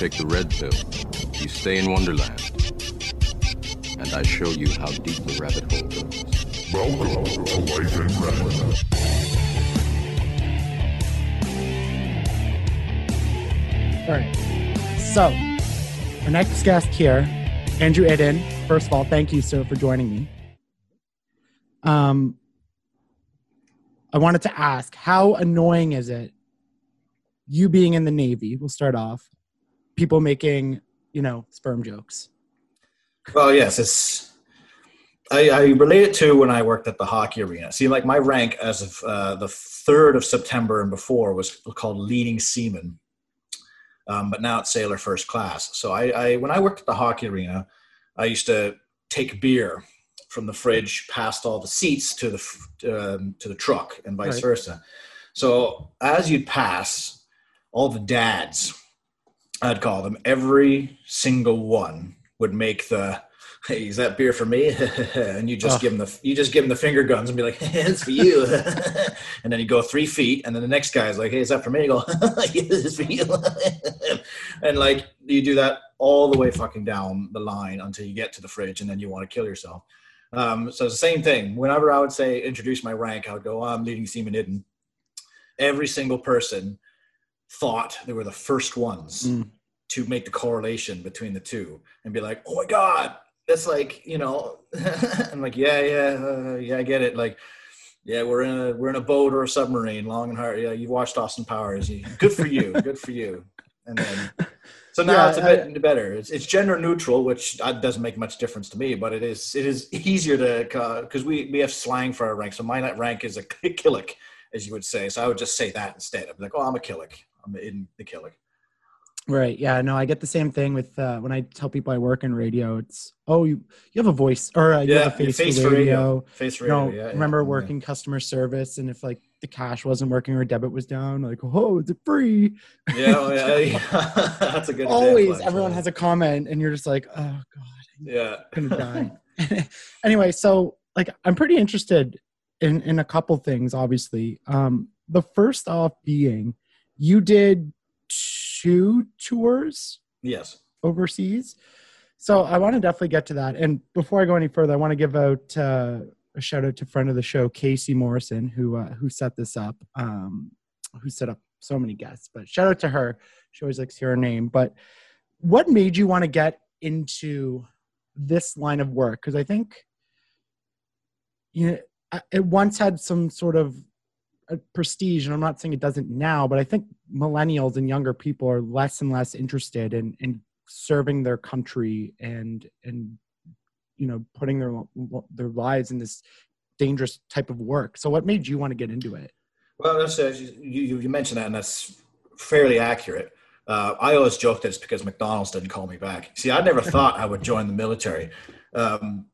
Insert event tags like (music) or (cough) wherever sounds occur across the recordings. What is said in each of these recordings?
take the red pill, you stay in Wonderland. And I show you how deep the rabbit hole goes. Welcome to Life in Red. All right. So, our next guest here, Andrew Eden. First of all, thank you, sir, for joining me. Um, I wanted to ask, how annoying is it, you being in the Navy? We'll start off. People making, you know, sperm jokes. Well, yes, it's. I, I relate it to when I worked at the hockey arena. See, like my rank as of uh, the third of September and before was called leading seaman, um, but now it's sailor first class. So I, I, when I worked at the hockey arena, I used to take beer from the fridge past all the seats to the um, to the truck and vice Right. versa. So as you'd pass, all the dads, I'd call them, every single one would make the hey, is that beer for me? (laughs) and you just Ugh. give them the you just give them the finger guns and be like, (laughs) it's for you. (laughs) and then you go three feet, and then the next guy's like, hey, is that for me? You go, yeah, is for you. and like you do that all the way fucking down the line until you get to the fridge, and then you want to kill yourself. Um, so it's the same thing. Whenever I would say introduce my rank, I would go, oh, I'm leading seaman Eden. Every single person thought they were the first ones Mm. to make the correlation between the two and be like, oh my god, that's like you know, (laughs) I'm like, yeah, yeah, uh, yeah, I get it. Like, yeah, we're in a we're in a boat or a submarine, long and hard. Yeah, you've watched Austin Powers. Good for you. Good for you. And then. (laughs) So now Yeah, it's a bit better. It's, it's gender neutral, which uh, doesn't make much difference to me, but it is it is easier to because we we have slang for our rank. So my rank is a (laughs) killick, as you would say. So I would just say that instead. I'd be like, oh, I'm a killick. I'm in the killick. Right. Yeah. No, I get the same thing with uh, when I tell people I work in radio. It's oh, you you have a voice or uh, you have a your face, for radio. Face for You know, radio. yeah, yeah, remember yeah. working customer service, and if like the cash wasn't working or debit was down, like oh, is it free? Yeah, oh, yeah, yeah. (laughs) that's a good. Always, everyone has a comment, and you're just like, oh god, Yeah. I'm gonna die. anyway, so like I'm pretty interested in in a couple things. Obviously, um, the first off being you did two tours Yes. overseas. So I want to definitely get to that. And before I go any further, I want to give out uh, a shout out to friend of the show, Casey Morrison, who uh, who set this up, um, who set up so many guests. But shout out to her. She always likes to hear her name. But what made you want to get into this line of work? Because I think you know, it once had some sort of prestige, and I'm not saying it doesn't now, but I think millennials and younger people are less and less interested in in serving their country and and you know putting their their lives in this dangerous type of work. So, what made you want to get into it? Well, that's, uh, you, you you mentioned that, and that's fairly accurate. Uh, I always joke that it's because McDonald's didn't call me back. See, I never (laughs) thought I would join the military. Um,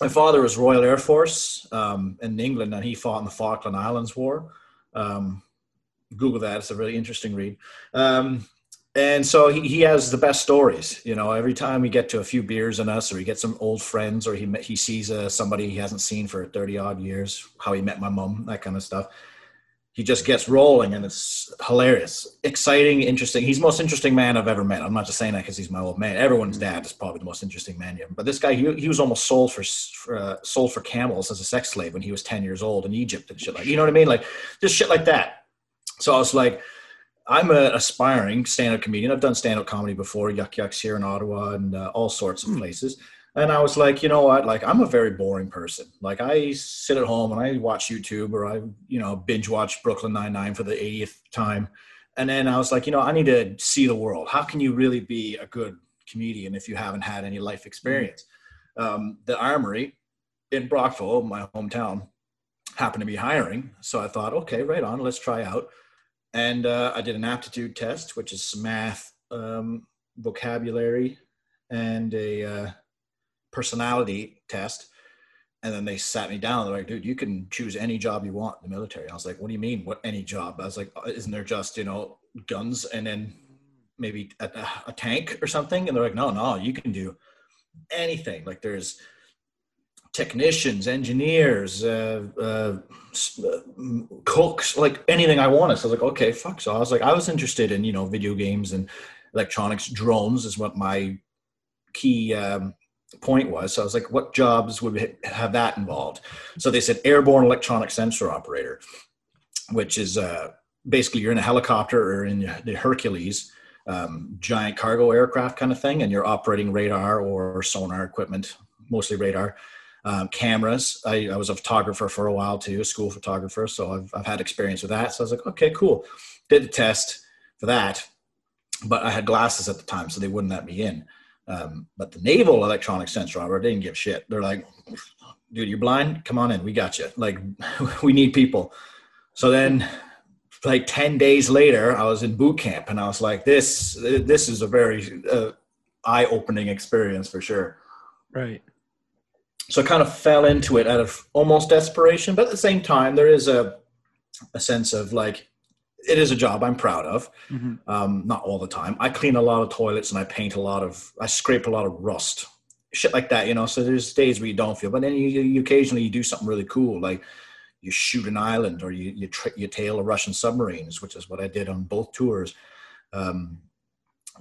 my father was Royal Air Force um, in England, and he fought in the Falkland Islands War. Um, Google that; it's a really interesting read. Um, and so he, he has the best stories. You know, every time we get to a few beers in us, or he gets some old friends, or he he sees uh, somebody he hasn't seen for thirty odd years, how he met my mom, that kind of stuff he just gets rolling and it's hilarious. Exciting interesting. He's the most interesting man i've ever met. I'm not just saying that because he's my old man. Everyone's dad is probably the most interesting man you ever but this guy he, he was almost sold for, uh, sold for camels as a sex slave when he was 10 years old in egypt and shit like you know what i mean? Like just shit like that. So i was like i'm an aspiring stand-up comedian. I've done stand-up comedy before Yuk Yuk's here in ottawa and uh, all sorts of places and I was like, you know what? Like, I'm a very boring person. Like, I sit at home and I watch YouTube or I, you know, binge watch Brooklyn Nine Nine for the 80th time. And then I was like, you know, I need to see the world. How can you really be a good comedian if you haven't had any life experience? Um, the Armory in Brockville, my hometown, happened to be hiring. So I thought, okay, right on, let's try out. And uh, I did an aptitude test, which is math, um, vocabulary, and a uh, personality test. And then they sat me down. They're like, dude, you can choose any job you want in the military. I was like, what do you mean? What any job? I was like, "Uh, isn't there just, you know, guns and then maybe a, a tank or something? And they're like, no, no, you can do anything. Like there's technicians, engineers, uh, uh, uh, cooks, like anything I wanted. So I was like, okay, fuck. So I was like, I was interested in, you know, video games and electronics, drones is what my key um, point was. So I was like, what jobs would have that involved? So they said airborne electronic sensor operator, which is uh, basically you're in a helicopter or in the Hercules. Um, giant cargo aircraft kind of thing, and you're operating radar or sonar equipment, mostly radar, um, cameras. I, I, was a photographer for a while too, a school photographer, so I've, I've had experience with that. So I was like, okay, cool. Did the test for that, but I had glasses at the time, so they wouldn't let me in. Um, but the naval electronic sensor operator didn't give shit. They're like, dude, you're blind? Come on in. We got you. Like, (laughs) we need people. So then, like 10 days later, I was in boot camp and I was like, this, this is a very uh, eye opening experience for sure. Right. So I kind of fell into it out of almost desperation, but at the same time, there is a, a sense of like, it is a job I'm proud of. Mm-hmm. Um, not all the time. I clean a lot of toilets and I paint a lot of, I scrape a lot of rust, shit like that, you know. So there's days where you don't feel, but then you, you occasionally you do something really cool, like you shoot an island or you you, you tail a Russian submarines, which is what I did on both tours. Um,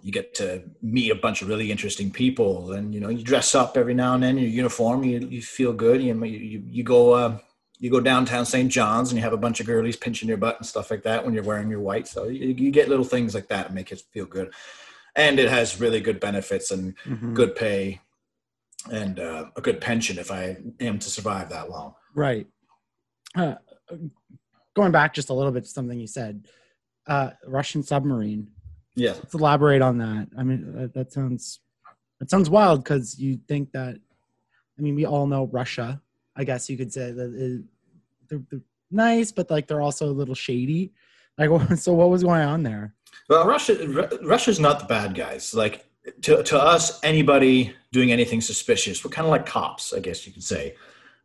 you get to meet a bunch of really interesting people, and you know you dress up every now and then. In your uniform, you you feel good. You you, you go. Uh, you go downtown St. John's and you have a bunch of girlies pinching your butt and stuff like that when you're wearing your white. So you, you get little things like that and make it feel good. And it has really good benefits and mm-hmm. good pay and uh, a good pension if I am to survive that long. Right. Uh, going back just a little bit to something you said, uh, Russian submarine. Yeah. Let's elaborate on that. I mean, that, that sounds that sounds wild because you think that. I mean, we all know Russia I guess you could say that they're, they're nice, but like they're also a little shady. Like, (laughs) so what was going on there? Well, Russia, Russia's not the bad guys. Like to to us, anybody doing anything suspicious, we're kind of like cops, I guess you could say.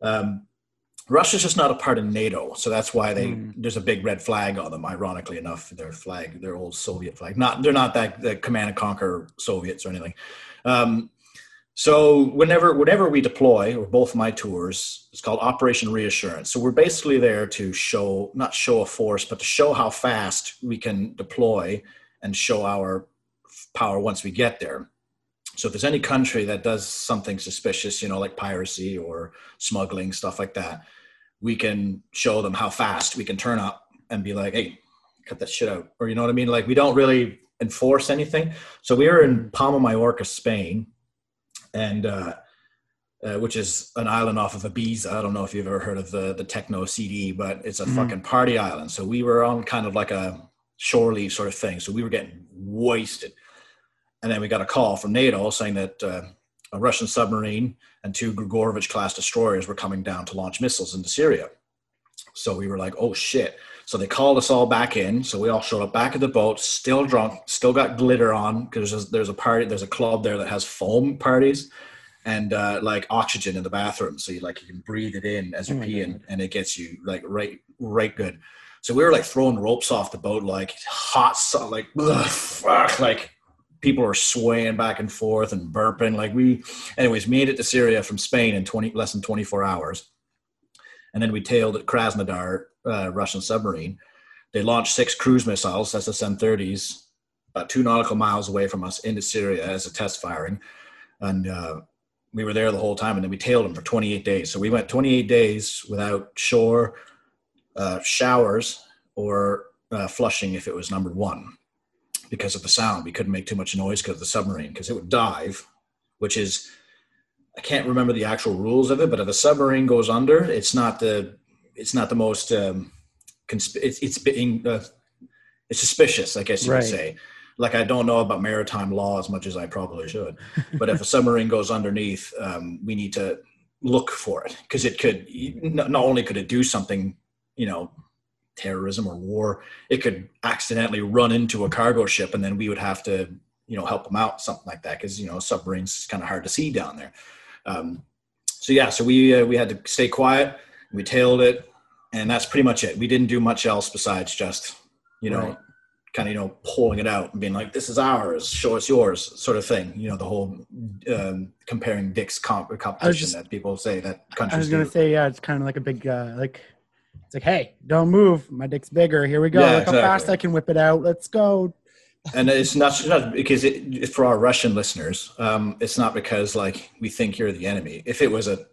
Um, Russia's just not a part of NATO, so that's why they mm. there's a big red flag on them. Ironically enough, their flag, their old Soviet flag. Not they're not that the command and conquer Soviets or anything. Um, so whenever whenever we deploy, or both my tours, it's called Operation Reassurance. So we're basically there to show not show a force, but to show how fast we can deploy and show our power once we get there. So if there's any country that does something suspicious, you know, like piracy or smuggling, stuff like that, we can show them how fast we can turn up and be like, hey, cut that shit out. Or you know what I mean? Like we don't really enforce anything. So we were in Palma, Mallorca, Spain and uh, uh, which is an island off of Ibiza. I don't know if you've ever heard of the the techno CD, but it's a mm-hmm. fucking party island. So we were on kind of like a shore leave sort of thing. So we were getting wasted, and then we got a call from NATO saying that uh, a Russian submarine and two Grigorovich class destroyers were coming down to launch missiles into Syria. So we were like, oh shit. So they called us all back in. So we all showed up back at the boat, still drunk, still got glitter on because there's, there's a party, there's a club there that has foam parties and uh, like oxygen in the bathroom. So you like you can breathe it in as you're oh peeing, and it gets you like right, right good. So we were like throwing ropes off the boat, like hot, like ugh, fuck, like people are swaying back and forth and burping. Like we, anyways, made it to Syria from Spain in twenty less than twenty four hours and then we tailed at Krasnodar, uh, Russian submarine. They launched six cruise missiles, SSM-30s, about two nautical miles away from us into Syria as a test firing, and uh, we were there the whole time. And then we tailed them for 28 days. So we went 28 days without shore, uh, showers, or uh, flushing if it was number one because of the sound. We couldn't make too much noise because of the submarine because it would dive, which is I can't remember the actual rules of it, but if a submarine goes under, it's not the it's not the most um, consp- it's it's being uh, it's suspicious, I guess you right. could say. Like I don't know about maritime law as much as I probably should, but if a submarine goes underneath, um, we need to look for it because it could not only could it do something, you know, terrorism or war, it could accidentally run into a cargo ship, and then we would have to you know help them out, something like that, because you know submarines kind of hard to see down there. Um, so yeah, so we uh, we had to stay quiet. We tailed it, and that's pretty much it. We didn't do much else besides just you know. Right. Kind of, you know, pulling it out and being like, "This is ours, show us yours," sort of thing. You know, the whole um, comparing dicks comp- competition just, that people say that countries. I was gonna say, yeah, it's kind of like a big, uh, like, it's like, hey, don't move, my dick's bigger. Here we go. Yeah, Look exactly. how fast I can whip it out. Let's go and it's not, it's not because it, for our Russian listeners, um, it's not because like we think you're the enemy. If it was a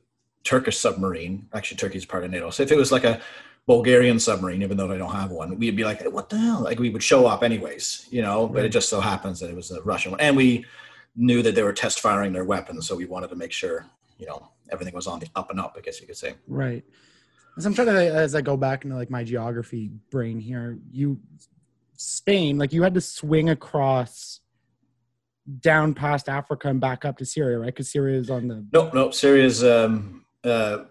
Turkish submarine, actually Turkey's part of NATO. So if it was like a Bulgarian submarine, even though they don't have one, we'd be like, what the hell? Like we would show up anyways, you know. But it just so happens that it was a Russian one, and we knew that they were test firing their weapons, so we wanted to make sure, you know, everything was on the up and up. I guess you could say. Right. As I'm trying to, as I go back into like my geography brain here, you, Spain, like you had to swing across down past Africa and back up to Syria, right? Because Syria is on the No, no, Syria's um, uh,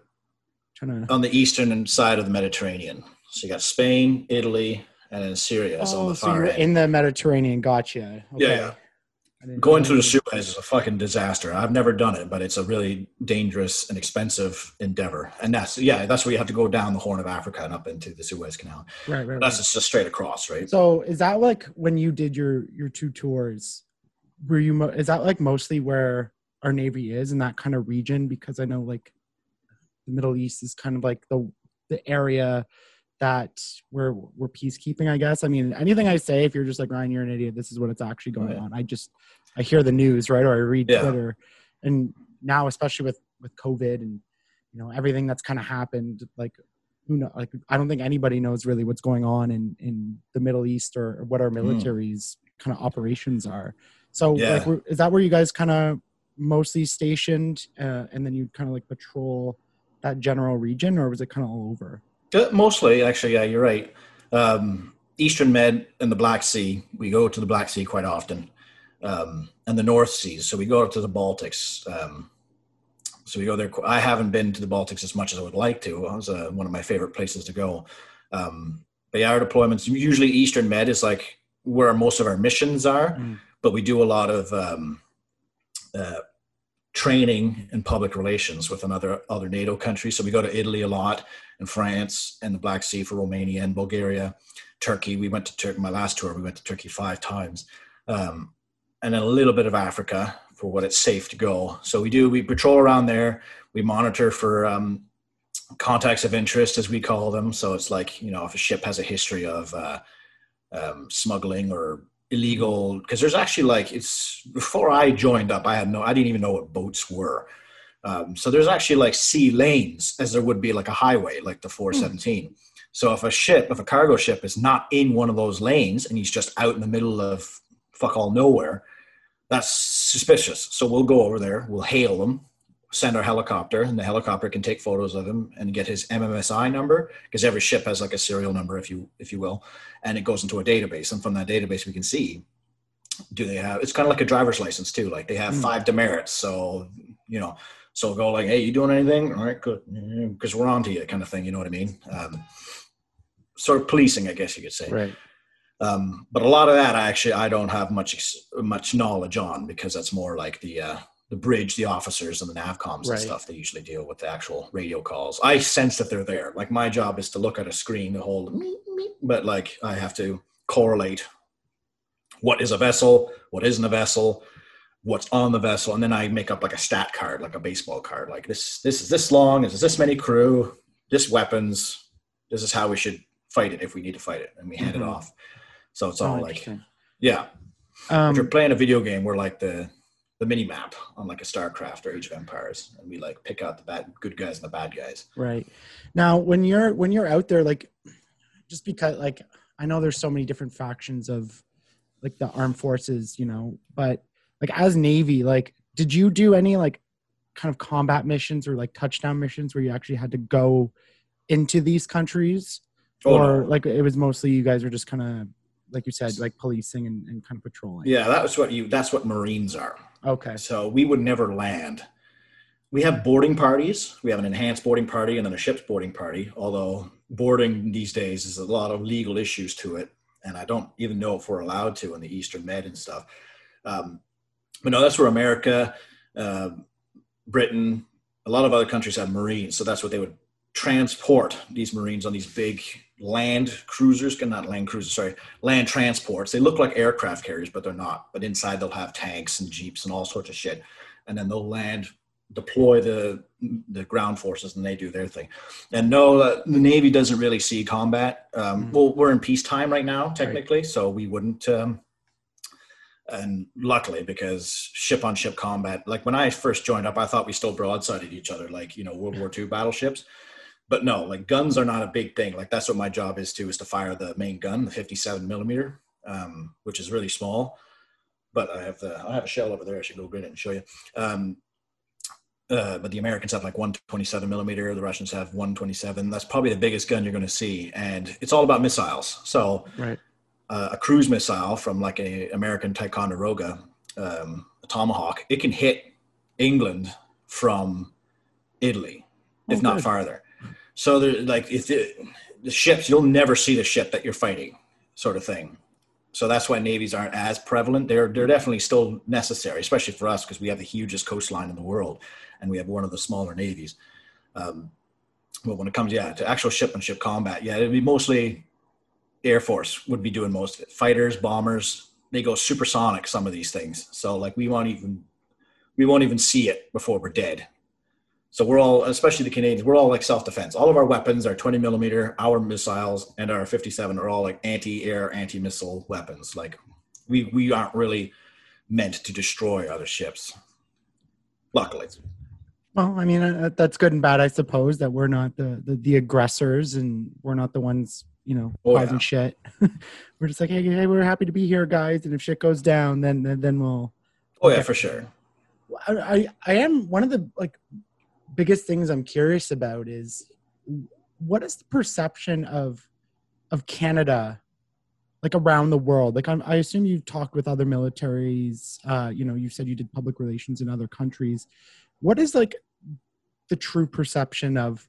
on the eastern side of the Mediterranean. So you got Spain, Italy, and then Syria is on Oh, the so far you're end. in the Mediterranean. Gotcha. Okay. Yeah, yeah. Going through the. Suez is a fucking disaster. I've never done it, but it's a really dangerous and expensive endeavor. And that's yeah, that's where you have to go down the Horn of Africa and up into the Suez Canal. Right, right, right. That's just straight across, right? So is that like when you did your your two tours? Were you mo- is that like mostly where our navy is in that kind of region? Because I know like the Middle East is kind of like the the area that we're we're peacekeeping. I guess. I mean, anything I say, if you're just like Ryan, you're an idiot. This is what it's actually going Right. on. I just I hear the news, right, or I read Yeah. Twitter, and now especially with with COVID and you know everything that's kind of happened, like who know like i don't think anybody knows really what's going on in in the middle east or, or what our military's kind of operations are so Yeah. like is that where you guys kind of mostly stationed uh, and then you kind of like patrol that general region or was it kind of all over Uh, Mostly, actually, yeah, you're right. Um, Eastern Med and the Black Sea, we go to the Black Sea quite often, um, and the North Seas. So we go to the Baltics. Um, so we go there. I haven't been to the Baltics as much as I would like to. It was uh, one of my favorite places to go. Um, but yeah, our deployments usually Eastern Med is like where most of our missions are, Mm. but we do a lot of um, uh, training and public relations with another other NATO countries. So we go to Italy a lot and France and the Black Sea for Romania and Bulgaria, Turkey. We went to Turkey. My last tour, we went to Turkey five times, um, and then a little bit of Africa for what it's safe to go. So we do. We patrol around there. We monitor for um, contacts of interest, as we call them. So it's like you know, if a ship has a history of uh, um, smuggling or illegal, because there's actually like it's before I joined up, I had no, I didn't even know what boats were. Um, so there's actually like sea lanes as there would be like a highway, like the 417. So if a ship, if a cargo ship is not in one of those lanes and he's just out in the middle of fuck all nowhere, that's suspicious. So we'll go over there, we'll hail them, send our helicopter, and the helicopter can take photos of him and get his MMSI number because every ship has like a serial number, if you if you will, and it goes into a database. And from that database, we can see do they have it's kind of like a driver's license too like they have Hmm. five demerits so you know so go like hey you doing anything? All right good. Because we're on to you kind of thing you know what i mean? Um, sort of policing i guess you could say. Right. Um, but a lot of that I actually i don't have much much knowledge on because that's more like the uh, the bridge the officers and the navcoms Right. and stuff they usually deal with the actual radio calls i sense that they're there like my job is to look at a screen to hold but like i have to correlate what is a vessel, what isn't a vessel, what's on the vessel, and then I make up like a stat card, like a baseball card. Like this, this is this long, this is this many crew, this weapons, this is how we should fight it if we need to fight it, and we hand Mhm. it off. So it's Oh, all like, yeah. um, if you're playing a video game, we're like the the mini map on like a StarCraft or Age of Empires, and we like pick out the bad, good guys and the bad guys. right now when you're when you're out there like just because like i know there's so many different factions of like the armed forces you know but like as navy like did you do any like kind of combat missions or like touchdown missions where you actually had to go into these countries Oh, or no. like it was mostly you guys are just kind of like you said like policing and, and kind of patrolling Yeah, that was what you. That's what Marines are. Okay So we would never land. We have boarding parties. We have an enhanced boarding party and then a ship's boarding party. Although boarding these days is a lot of legal issues to it, and I don't even know if we're allowed to in the Eastern Med and stuff. Um, but no, that's where America, uh, Britain, a lot of other countries have Marines. So that's what they would transport these Marines on these big land cruisers, not land cruisers, sorry, land transports. They look like aircraft carriers, but they're not. But inside they'll have tanks and jeeps and all sorts of shit. And then they'll land, deploy the the ground forces, and they do their thing. And no, uh, the Navy doesn't really see combat. Um, Mhm. Well, we're in peacetime right now, technically, so we wouldn't um, and luckily because ship on ship combat like when i first joined up i thought we still broadsided each other like you know world war ii battleships but no like guns are not a big thing like that's what my job is too is to fire the main gun the 57 millimeter um, which is really small but i have the i have a shell over there i should go get it and show you um, uh, but the Americans have like 127 millimeter. The Russians have 127. That's probably the biggest gun you're going to see, and it's all about missiles. So, Right. uh, a cruise missile from like a American Ticonderoga, um, a Tomahawk, it can hit England from Italy, if Oh, not good. farther. So, there, like, if the, the ships, you'll never see the ship that you're fighting, sort of thing. So that's why navies aren't as prevalent. They're they're definitely still necessary, especially for us because we have the hugest coastline in the world, and we have one of the smaller navies. Um, but when it comes, yeah, to actual ship and ship combat, yeah, it'd be mostly Air Force would be doing most of it. Fighters, bombers, they go supersonic. Some of these things, so like we won't even we won't even see it before we're dead. So we're all, especially the Canadians, we're all like self defense. All of our weapons are 20 millimeter, our missiles and our 57 are all like anti air, anti missile weapons. Like we we aren't really meant to destroy other ships. Luckily, Well, I mean, uh, that's good and bad, I suppose, that we're not the, the, the aggressors and we're not the ones, you know, Oh, causing yeah. shit. (laughs) we're just like, hey, hey, we're happy to be here, guys. And if shit goes down, then then, then we'll. oh yeah, Okay. for sure. I, I I am one of the like biggest things I'm curious about is what is the perception of of Canada like around the world? Like I'm, I assume you've talked with other militaries. Uh, you know, you said you did public relations in other countries. What is like the true perception of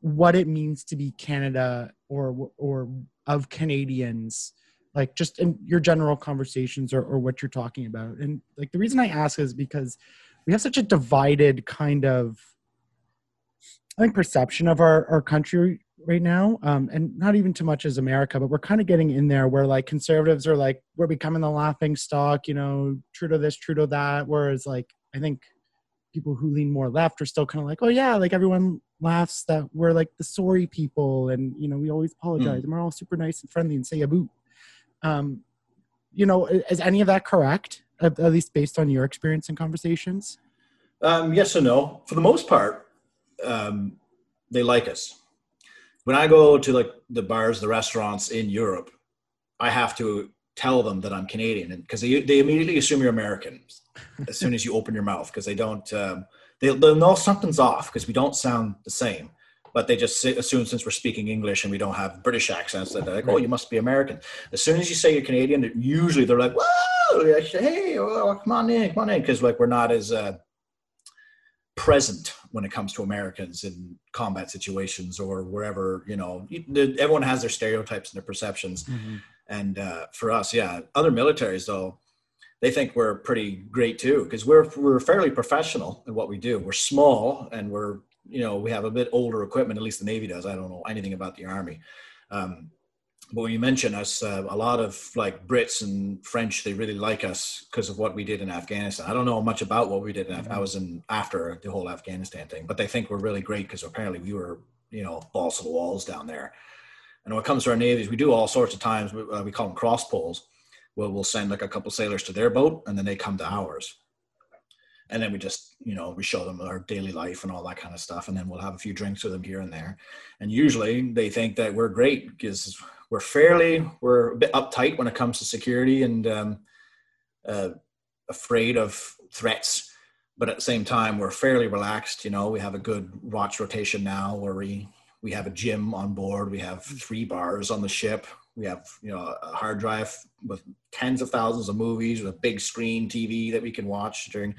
what it means to be Canada or or of Canadians? Like just in your general conversations or, or what you're talking about. And like the reason I ask is because we have such a divided kind of I think perception of our, our country right now. Um, and not even too much as America, but we're kind of getting in there where like conservatives are like, we're becoming the laughing stock, you know, Trudeau this, Trudeau that. Whereas like, I think people who lean more left are still kind of like, oh yeah, like everyone laughs that we're like the sorry people. And, you know, we always apologize and we're all super nice and friendly and say a boot. Um, you know, is any of that correct? At, at least based on your experience and conversations? Um, yes and no. For the most part, um, they like us. When I go to like the bars, the restaurants in Europe, I have to tell them that I'm Canadian because they, they immediately assume you're American as soon as you open your mouth because they don't um, they, they'll know something's off because we don't sound the same but they just assume since we're speaking english and we don't have british accents that they're like oh you must be american as soon as you say you're canadian usually they're like whoa hey oh, come on in come on in because like we're not as uh, present when it comes to Americans in combat situations or wherever, you know, everyone has their stereotypes and their perceptions. And uh, for us, yeah, other militaries though, they think we're pretty great too because we're we're fairly professional in what we do. We're small and we're you know we have a bit older equipment. At least the Navy does. I don't know anything about the Army. Um, but when you mention us, uh, a lot of like Brits and French, they really like us because of what we did in Afghanistan. I don't know much about what we did. In Af- I was in after the whole Afghanistan thing, but they think we're really great because apparently we were, you know, balls to the walls down there. And when it comes to our navies, we do all sorts of times. We, uh, we call them cross polls. Where we'll send like a couple sailors to their boat, and then they come to ours. And then we just, you know, we show them our daily life and all that kind of stuff, and then we'll have a few drinks with them here and there. And usually they think that we're great because we're fairly we're a bit uptight when it comes to security and um, uh, afraid of threats but at the same time we're fairly relaxed you know we have a good watch rotation now where we we have a gym on board we have three bars on the ship we have you know a hard drive with tens of thousands of movies with a big screen tv that we can watch during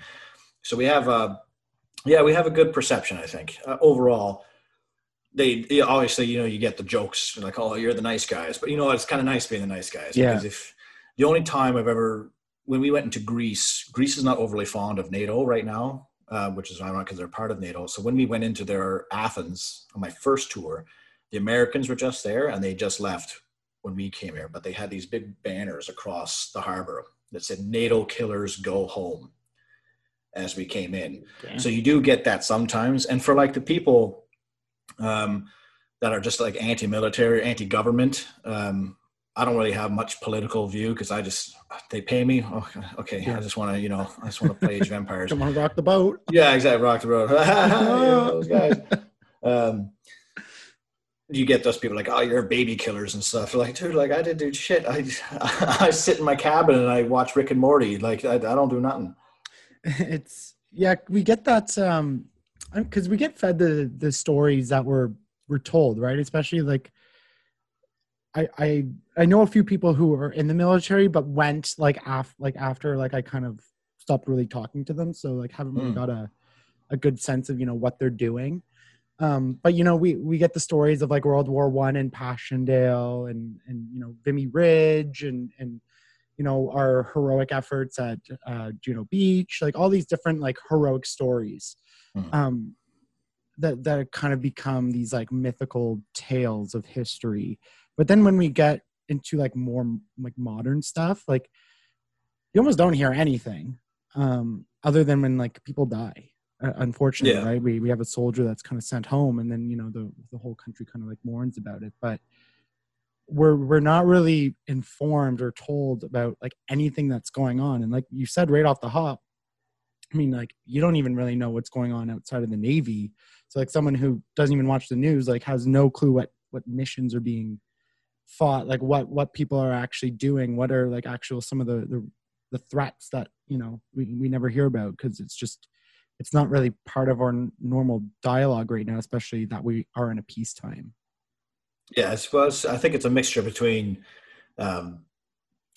so we have a yeah we have a good perception i think. Uh, overall they, they obviously you know you get the jokes like oh you're the nice guys. But you know it's kind of nice being the nice guys. Yeah. because if the only time i've ever when we went into greece greece is not overly fond of nato right now uh, which is ironic because they're part of nato. So when we went into their athens on my first tour the americans were just there and they just left when we came here. But they had these big banners across the harbor that said nato killers go home as we came in so you do get that sometimes and for like the people um, that are just like anti-military anti-government um, I don't really have much political view because I just they pay me. Oh, okay, Yeah. I just want to you know I just want to play Age of Empires. Come (laughs) on, rock the boat. yeah, exactly. Rock the. (laughs) Yeah, those guys. (laughs) Um, you get those people like, oh, you're baby killers and stuff. Like, dude, like I didn't do shit. I I sit in my cabin and I watch Rick and Morty. Like I, I don't do nothing. (laughs) it's yeah we get that um because we get fed the the stories that we're we're told right? Especially like i i i know a few people who are in the military but went like af like after like i kind of stopped really talking to them. So like haven't really Mm. got a a good sense of you know what they're doing. Um but you know we we get the stories of like world war one and passchendaele and and you know vimy ridge and and you know our heroic efforts at uh, Juno Beach, like all these different like heroic stories Mhm. um, that that kind of become these like mythical tales of history. But then when we get into like more like modern stuff, like you almost don't hear anything um, other than when like people die. Uh, unfortunately, Yeah. right? We we have a soldier that's kind of sent home, and then you know the the whole country kind of like mourns about it, but we're we're not really informed or told about like anything that's going on. And like you said right off the hop i mean like you don't even really know what's going on outside of the navy. So like someone who doesn't even watch the news like has no clue what what missions are being fought like what what people are actually doing what are like actual some of the the, the threats that you know we, we never hear about because it's just it's not really part of our normal dialogue right now especially that we are in a peacetime Yeah, I suppose I think it's a mixture between um,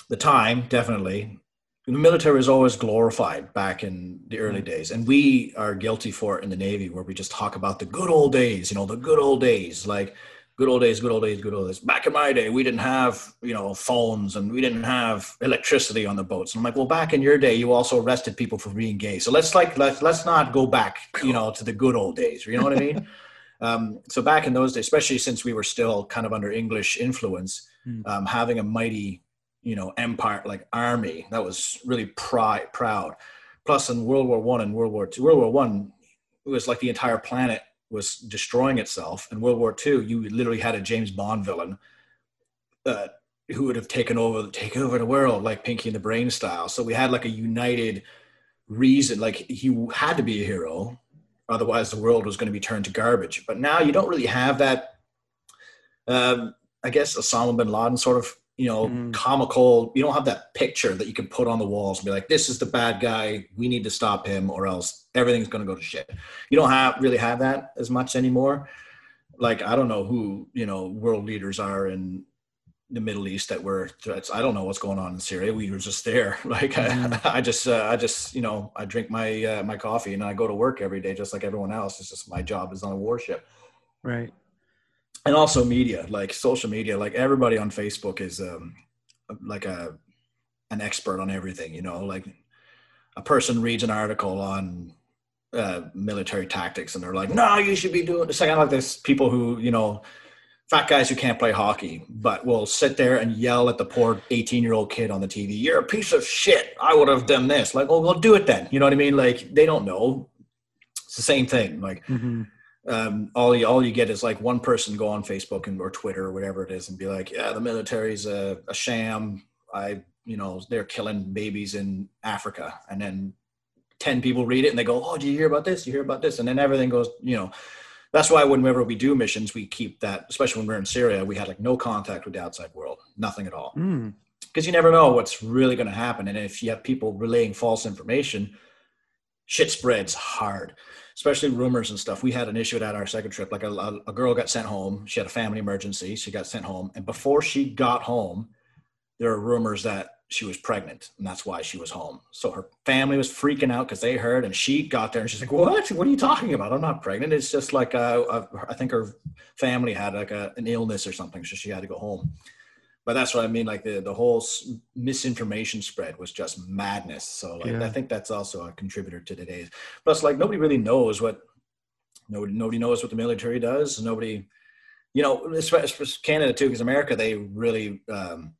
the time, definitely. The military was always glorified back in the early days, and we are guilty for it in the Navy, where we just talk about the good old days. You know, the good old days, like good old days, good old days, good old days. Back in my day, we didn't have you know phones and we didn't have electricity on the boats. And I'm like, well, back in your day, you also arrested people for being gay. So let's like let's let's not go back, you know, to the good old days. You know what I mean? (laughs) Um, so back in those days, especially since we were still kind of under English influence, Mm. um, having a mighty, you know, empire like army that was really pri- proud. Plus, in World War One and World War Two, World War One it was like the entire planet was destroying itself. In World War Two, you literally had a James Bond villain uh, who would have taken over taken over the world, like Pinky and the Brain style. So we had like a united reason, like he had to be a hero, otherwise the world was going to be turned to garbage. But now you don't really have that. Um, I guess Osama bin Laden sort of, you know, Mm. comical. You don't have that picture that you can put on the walls and be like, "This is the bad guy. We need to stop him, or else everything's going to go to shit." You don't have really have that as much anymore. Like I don't know who you know world leaders are in the Middle East that were threats. I don't know what's going on in Syria. We were just there. (laughs) Like Mhm. I, (laughs) I just, uh, I just, you know, I drink my uh, my coffee and I go to work every day, just like everyone else. It's just my job is on a warship right and also media like social media like everybody on facebook is um like a an expert on everything you know like a person reads an article on uh, military tactics and they're like no you should be doing it's like, like this people who you know fat guys who can't play hockey but will sit there and yell at the poor 18 year old kid on the tv you're a piece of shit i would have done this like well we'll do it then you know what i mean like they don't know it's the same thing like hmm um, all you all you get is like one person go on Facebook and or Twitter or whatever it is and be like, yeah, the military's a, a sham. I you know they're killing babies in Africa, and then ten people read it and they go, oh, do you hear about this? You hear about this? And then everything goes, you know. That's why whenever we do missions, we keep that, especially when we're in Syria, we had like no contact with the outside world, nothing at all Mm. because you never know what's really going to happen. And if you have people relaying false information, shit spreads hard, especially rumors and stuff. We had an issue at our second trip. Like a, a, a girl got sent home. She had a family emergency. She got sent home. And before she got home, there were rumors that she was pregnant and that's why she was home. So her family was freaking out because they heard and she got there and she's like, what, what are you talking about? I'm not pregnant. It's just like, uh, uh, I think her family had like a, an illness or something. So she had to go home but that's what I mean. Like the the whole misinformation spread was just madness. So like, Yeah. I think that's also a contributor to today's. Plus, like nobody really knows what nobody nobody knows what the military does. Nobody, you know, especially Canada too, because America they really um,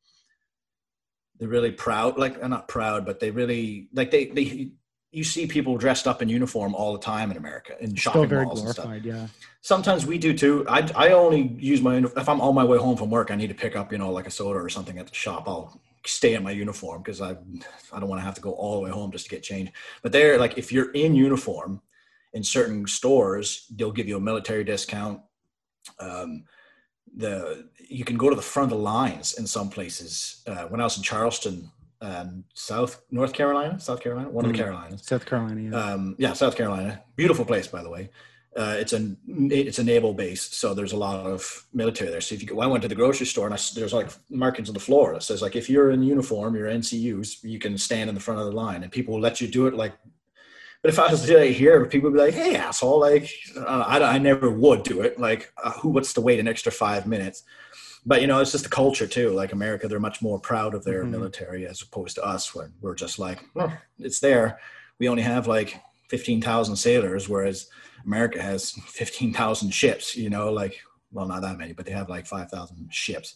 they're really proud. Like uh, not proud, but they really like they they you see people dressed up in uniform all the time in America in Still shopping very malls and stuff. yeah. Sometimes we do too. I I only use my if I'm on my way home from work, I need to pick up you know like a soda or something at the shop. I'll stay in my uniform because I I don't want to have to go all the way home just to get changed. But they're like if you're in uniform in certain stores, they'll give you a military discount. Um, the you can go to the front of the lines in some places. Uh, when I was in Charleston, um, South North Carolina, South Carolina, one of the Mm. Carolinas South Carolina, yeah. um, yeah, South Carolina, beautiful place by the way. Uh, it's a it's a naval base, so there's a lot of military there. So if you go, I went to the grocery store and I there's like markings on the floor that says like if you're in uniform, you're NCUs, you can stand in the front of the line, and people will let you do it. Like, but if I was to do it here, people would be like, "Hey, asshole!" Like, uh, I, I never would do it. Like, uh, who? What's to wait an extra five minutes? But you know, it's just the culture too. Like America, they're much more proud of their Mhm. military as opposed to us, when we're just like, "Oh, it's there. We only have like fifteen thousand sailors, whereas America has fifteen thousand ships. You know, like well, not that many, but they have like five thousand ships.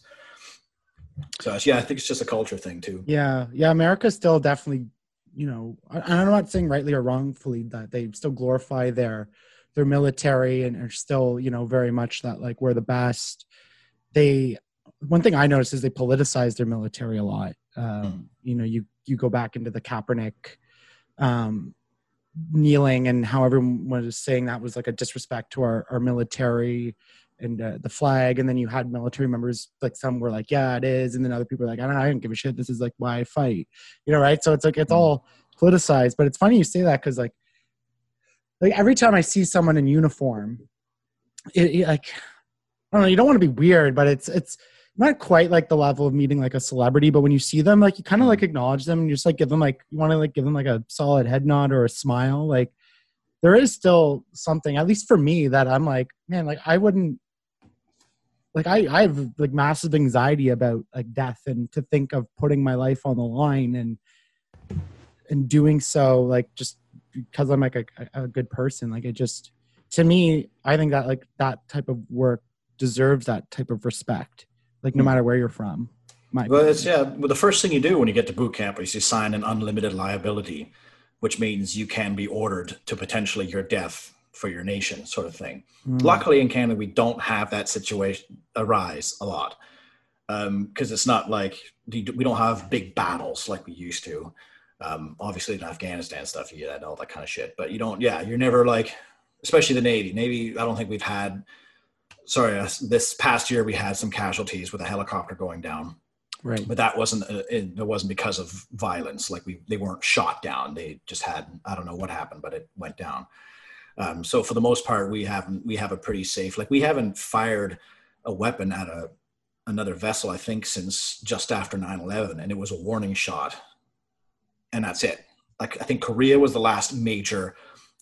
So yeah, I think it's just a culture thing too. Yeah, yeah. America's still definitely, you know, I- and I'm not saying rightly or wrongfully that they still glorify their their military and are still, you know, very much that like we're the best. They one thing I noticed is they politicize their military a lot. Um, you know, you you go back into the Kaepernick um, kneeling and how everyone was saying that was like a disrespect to our, our military and uh, the flag and then you had military members like some were like yeah it is and then other people were like i don't, I don't give a shit this is like why i fight you know right? So it's like it's all politicized but it's funny you say that because like like every time i see someone in uniform it, it, like i don't know you don't want to be weird but it's it's not quite like the level of meeting like a celebrity but when you see them like you kind of like acknowledge them and you just like give them like you want to like give them like a solid head nod or a smile like there is still something at least for me that i'm like man like i wouldn't like I, I have like massive anxiety about like death and to think of putting my life on the line and and doing so like just because I'm like a, a good person like it just to me I think that like that type of work deserves that type of respect like no Hmm. matter where you're from my Well, it's yeah. Well, the first thing you do when you get to boot camp is you sign an unlimited liability, which means you can be ordered to potentially your death for your nation, sort of thing. Mm. Luckily, in Canada, we don't have that situation arise a lot because it's not like we don't have big battles like we used to. Um, obviously, in Afghanistan stuff, you get all that kind of shit, but you don't. Yeah, you're never like, especially the Navy. Navy, I don't think we've had. Sorry, uh, this past year we had some casualties with a helicopter going down right but that wasn't uh, it, it wasn't because of violence like we they weren't shot down they just had i don't know what happened but it went down um, so for the most part we haven't we have a pretty safe like we haven't fired a weapon at a another vessel i think since just after 9-11 and it was a warning shot. And that's it. Like i think korea was the last major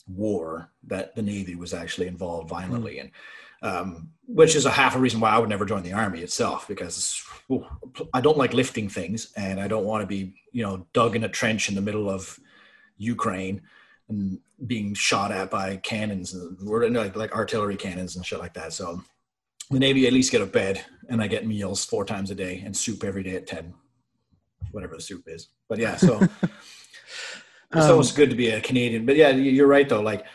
war that the navy was actually involved violently in. Um, which is a half a reason why I would never join the army itself because ooh, I don't like lifting things and I don't want to be you know dug in a trench in the middle of Ukraine and being shot at by cannons and like, like artillery cannons and shit like that. So the Navy at least get a bed and I get meals four times a day and soup every day at ten, whatever the soup is. But yeah, so (laughs) it's Um, always good to be a Canadian. But yeah, you- you're right though. Like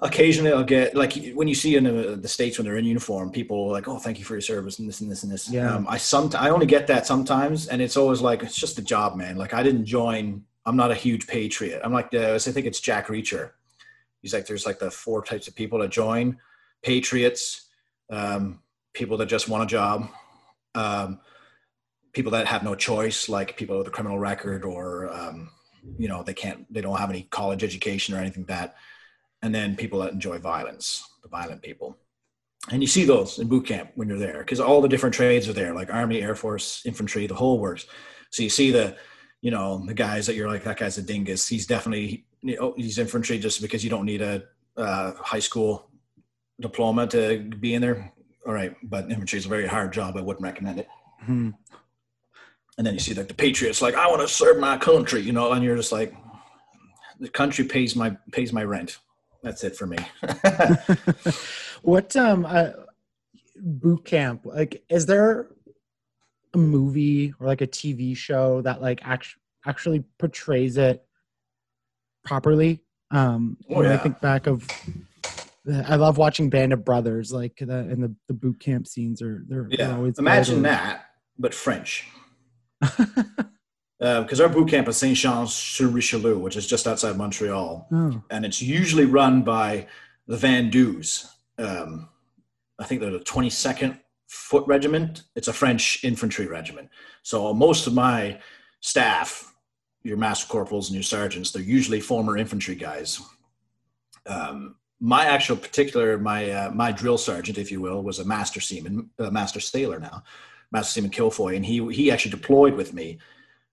occasionally I'll get like when you see in the, the states when they're in uniform, people are like, "Oh, thank you for your service," and this and this and this. Yeah. Um, I some I only get that sometimes, and it's always like it's just a job, man. Like I didn't join. I'm not a huge patriot. I'm like the I think it's Jack Reacher. He's like there's like the four types of people that join: patriots, um, people that just want a job, um, people that have no choice, like people with a criminal record or um, you know they can't they don't have any college education or anything like that and then people that enjoy violence the violent people and you see those in boot camp when you're there because all the different trades are there like army air force infantry the whole works so you see the you know the guys that you're like that guy's a dingus. He's definitely you know, he's infantry just because you don't need a uh, high school diploma to be in there. All right. But infantry is a very hard job. I wouldn't recommend it. Hmm. and then you see like the patriots like i want to serve my country you know and you're just like the country pays my pays my rent. That's it for me. (laughs) (laughs) What um uh, boot camp like is there a movie or like a tv show that like act- actually portrays it properly. Um, Oh, when I think back of, I love watching Band of Brothers, like the and the, the boot camp scenes are they're, they're Yeah. always Imagine good. that, but French. (laughs) Because our boot camp is Saint Jean sur Richelieu, which is just outside Montreal. oh, and it's usually run by the Van Doos. Um, I think they're the 22nd Foot Regiment. It's a French infantry regiment. So most of my staff, your master corporals and your sergeants, they're usually former infantry guys. Um, my actual particular, my uh, my drill sergeant, if you will, was a master seaman, a master sailor now, master seaman Kilfoy, and he he actually deployed with me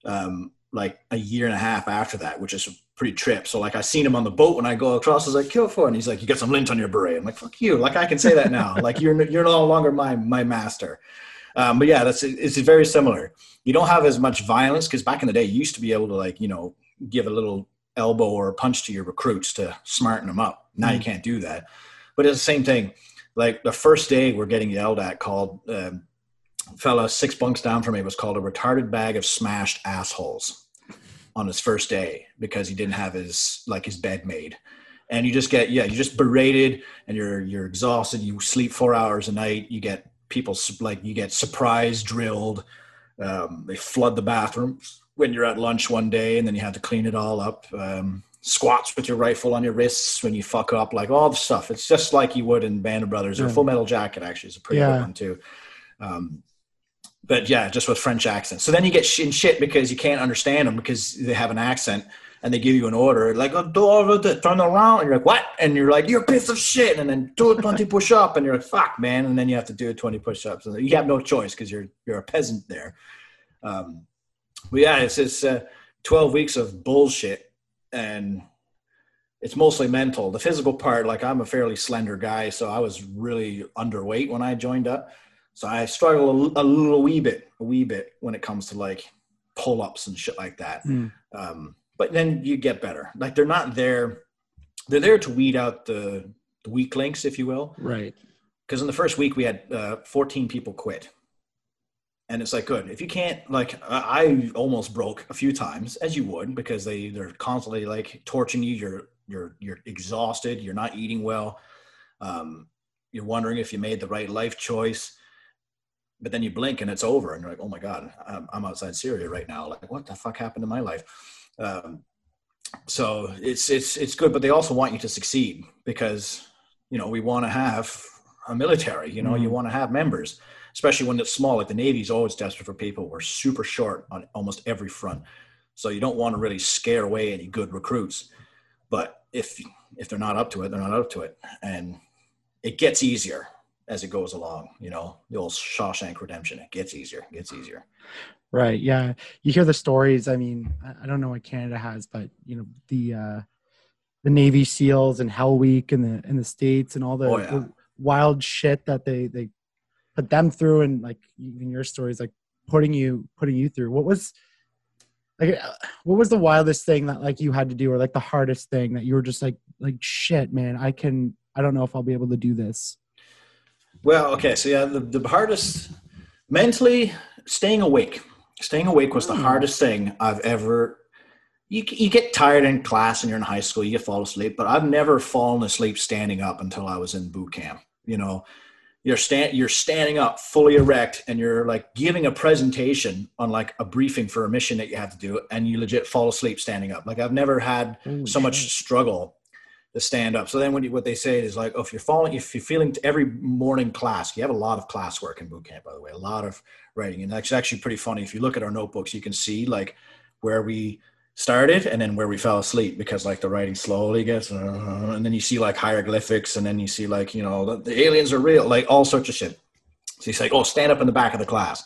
um, like a year and a half after that, which is pretty trip. So like I seen him on the boat when I go across, I was like, Kilfoy, and he's like, you got some lint on your beret. I'm like, fuck you. Like I can say that now. like you're you're no longer my my master. Um, but yeah, that's it's very similar. You don't have as much violence because back in the day, you used to be able to like you know give a little elbow or a punch to your recruits to smarten them up. Now you can't do that. But it's the same thing. Like the first day we're getting yelled at, called um, fella six bunks down from me was called a retarded bag of smashed assholes on his first day because he didn't have his like his bed made. And you just get yeah you just berated and you're you're exhausted. You sleep four hours a night. You get people like you get surprise drilled. Um, they flood the bathrooms when you're at lunch one day and then you have to clean it all up. Um, squats with your rifle on your wrists when you fuck up like all the stuff. It's just like you would in band of brothers or full metal jacket actually is a pretty Yeah. good one too. Um, but yeah, just with French accents. So then you get in shit because you can't understand them because they have an accent and they give you an order like oh, do over the- turn around and you're like what and you're like you're a piece of shit and then do a 20 push up and you're like fuck man and then you have to do 20 push ups and you have no choice because you're you're a peasant there. Um, but yeah, it's it's uh, 12 weeks of bullshit and it's mostly mental. The physical part, like I'm a fairly slender guy, so I was really underweight when I joined up. So I struggle a, a little wee bit, a wee bit when it comes to like pull ups and shit like that. Mm. Um, but then you get better. Like they're not there. They're there to weed out the, the weak links, if you will. right. Because in the first week we had uh, 14 people quit, and it's like good. If you can't, like I, I almost broke a few times, as you would, because they they're constantly like torching you. You're you're you're exhausted. You're not eating well. Um, you're wondering if you made the right life choice but then you blink and it's over and you're like oh my god i'm, I'm outside syria right now. Like what the fuck happened to my life? Um, so it's it's it's good but they also want you to succeed because you know we want to have a military you know you Mhm. want to have members especially when it's small. Like the navy's always desperate for people. We're super short on almost every front. So you don't want to really scare away any good recruits. But if if they're not up to it they're not up to it. And it gets easier as it goes along. You know, the old Shawshank Redemption. It gets easier, it gets easier. Right. Yeah. You hear the stories. I mean, I- don't know what Canada has, but you know, the uh the Navy SEALs and Hell Week in the in the States and all the, Oh, yeah. the wild shit that they they put them through and like even your stories like putting you putting you through. What was like uh, what was the wildest thing that like you had to do or like the hardest thing that you were just like like shit, man, I can I don't know if I'll be able to do this. Well, okay, so yeah, the, the hardest mentally staying awake. Staying awake was the Hmm. hardest thing I've ever. You, you get tired in class and you're in high school, you fall asleep, but I've never fallen asleep standing up until I was in boot camp. You know, you're stand you're standing up fully erect and you're like giving a presentation on like a briefing for a mission that you have to do, and you legit fall asleep standing up. Like I've never had so much struggle to stand up. So then when you, what they say is like, oh, if you're falling, if you're feeling every morning class, you have a lot of classwork in boot camp, by the way, a lot of writing. And that's actually pretty funny. If you look at our notebooks, you can see like where we started and then where we fell asleep because like the writing slowly gets, uh, and then you see like hieroglyphics and then you see like, you know, the, the aliens are real, like all sorts of shit. So he's like, oh, stand up in the back of the class.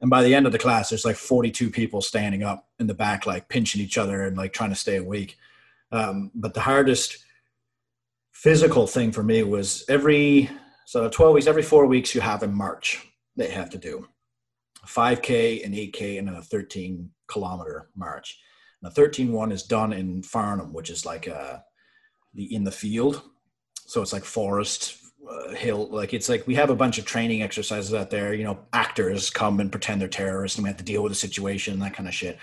And by the end of the class, there's like 42 people standing up in the back, like pinching each other and like trying to stay awake. Um, but the hardest physical thing for me was every so 12 weeks, every four weeks, you have a march they have to do 5K, and 8K, and a 13 kilometer march. And the 13 one is done in Farnham, which is like uh, the in the field. So it's like forest, uh, hill. Like it's like we have a bunch of training exercises out there. You know, actors come and pretend they're terrorists, and we have to deal with the situation, that kind of shit.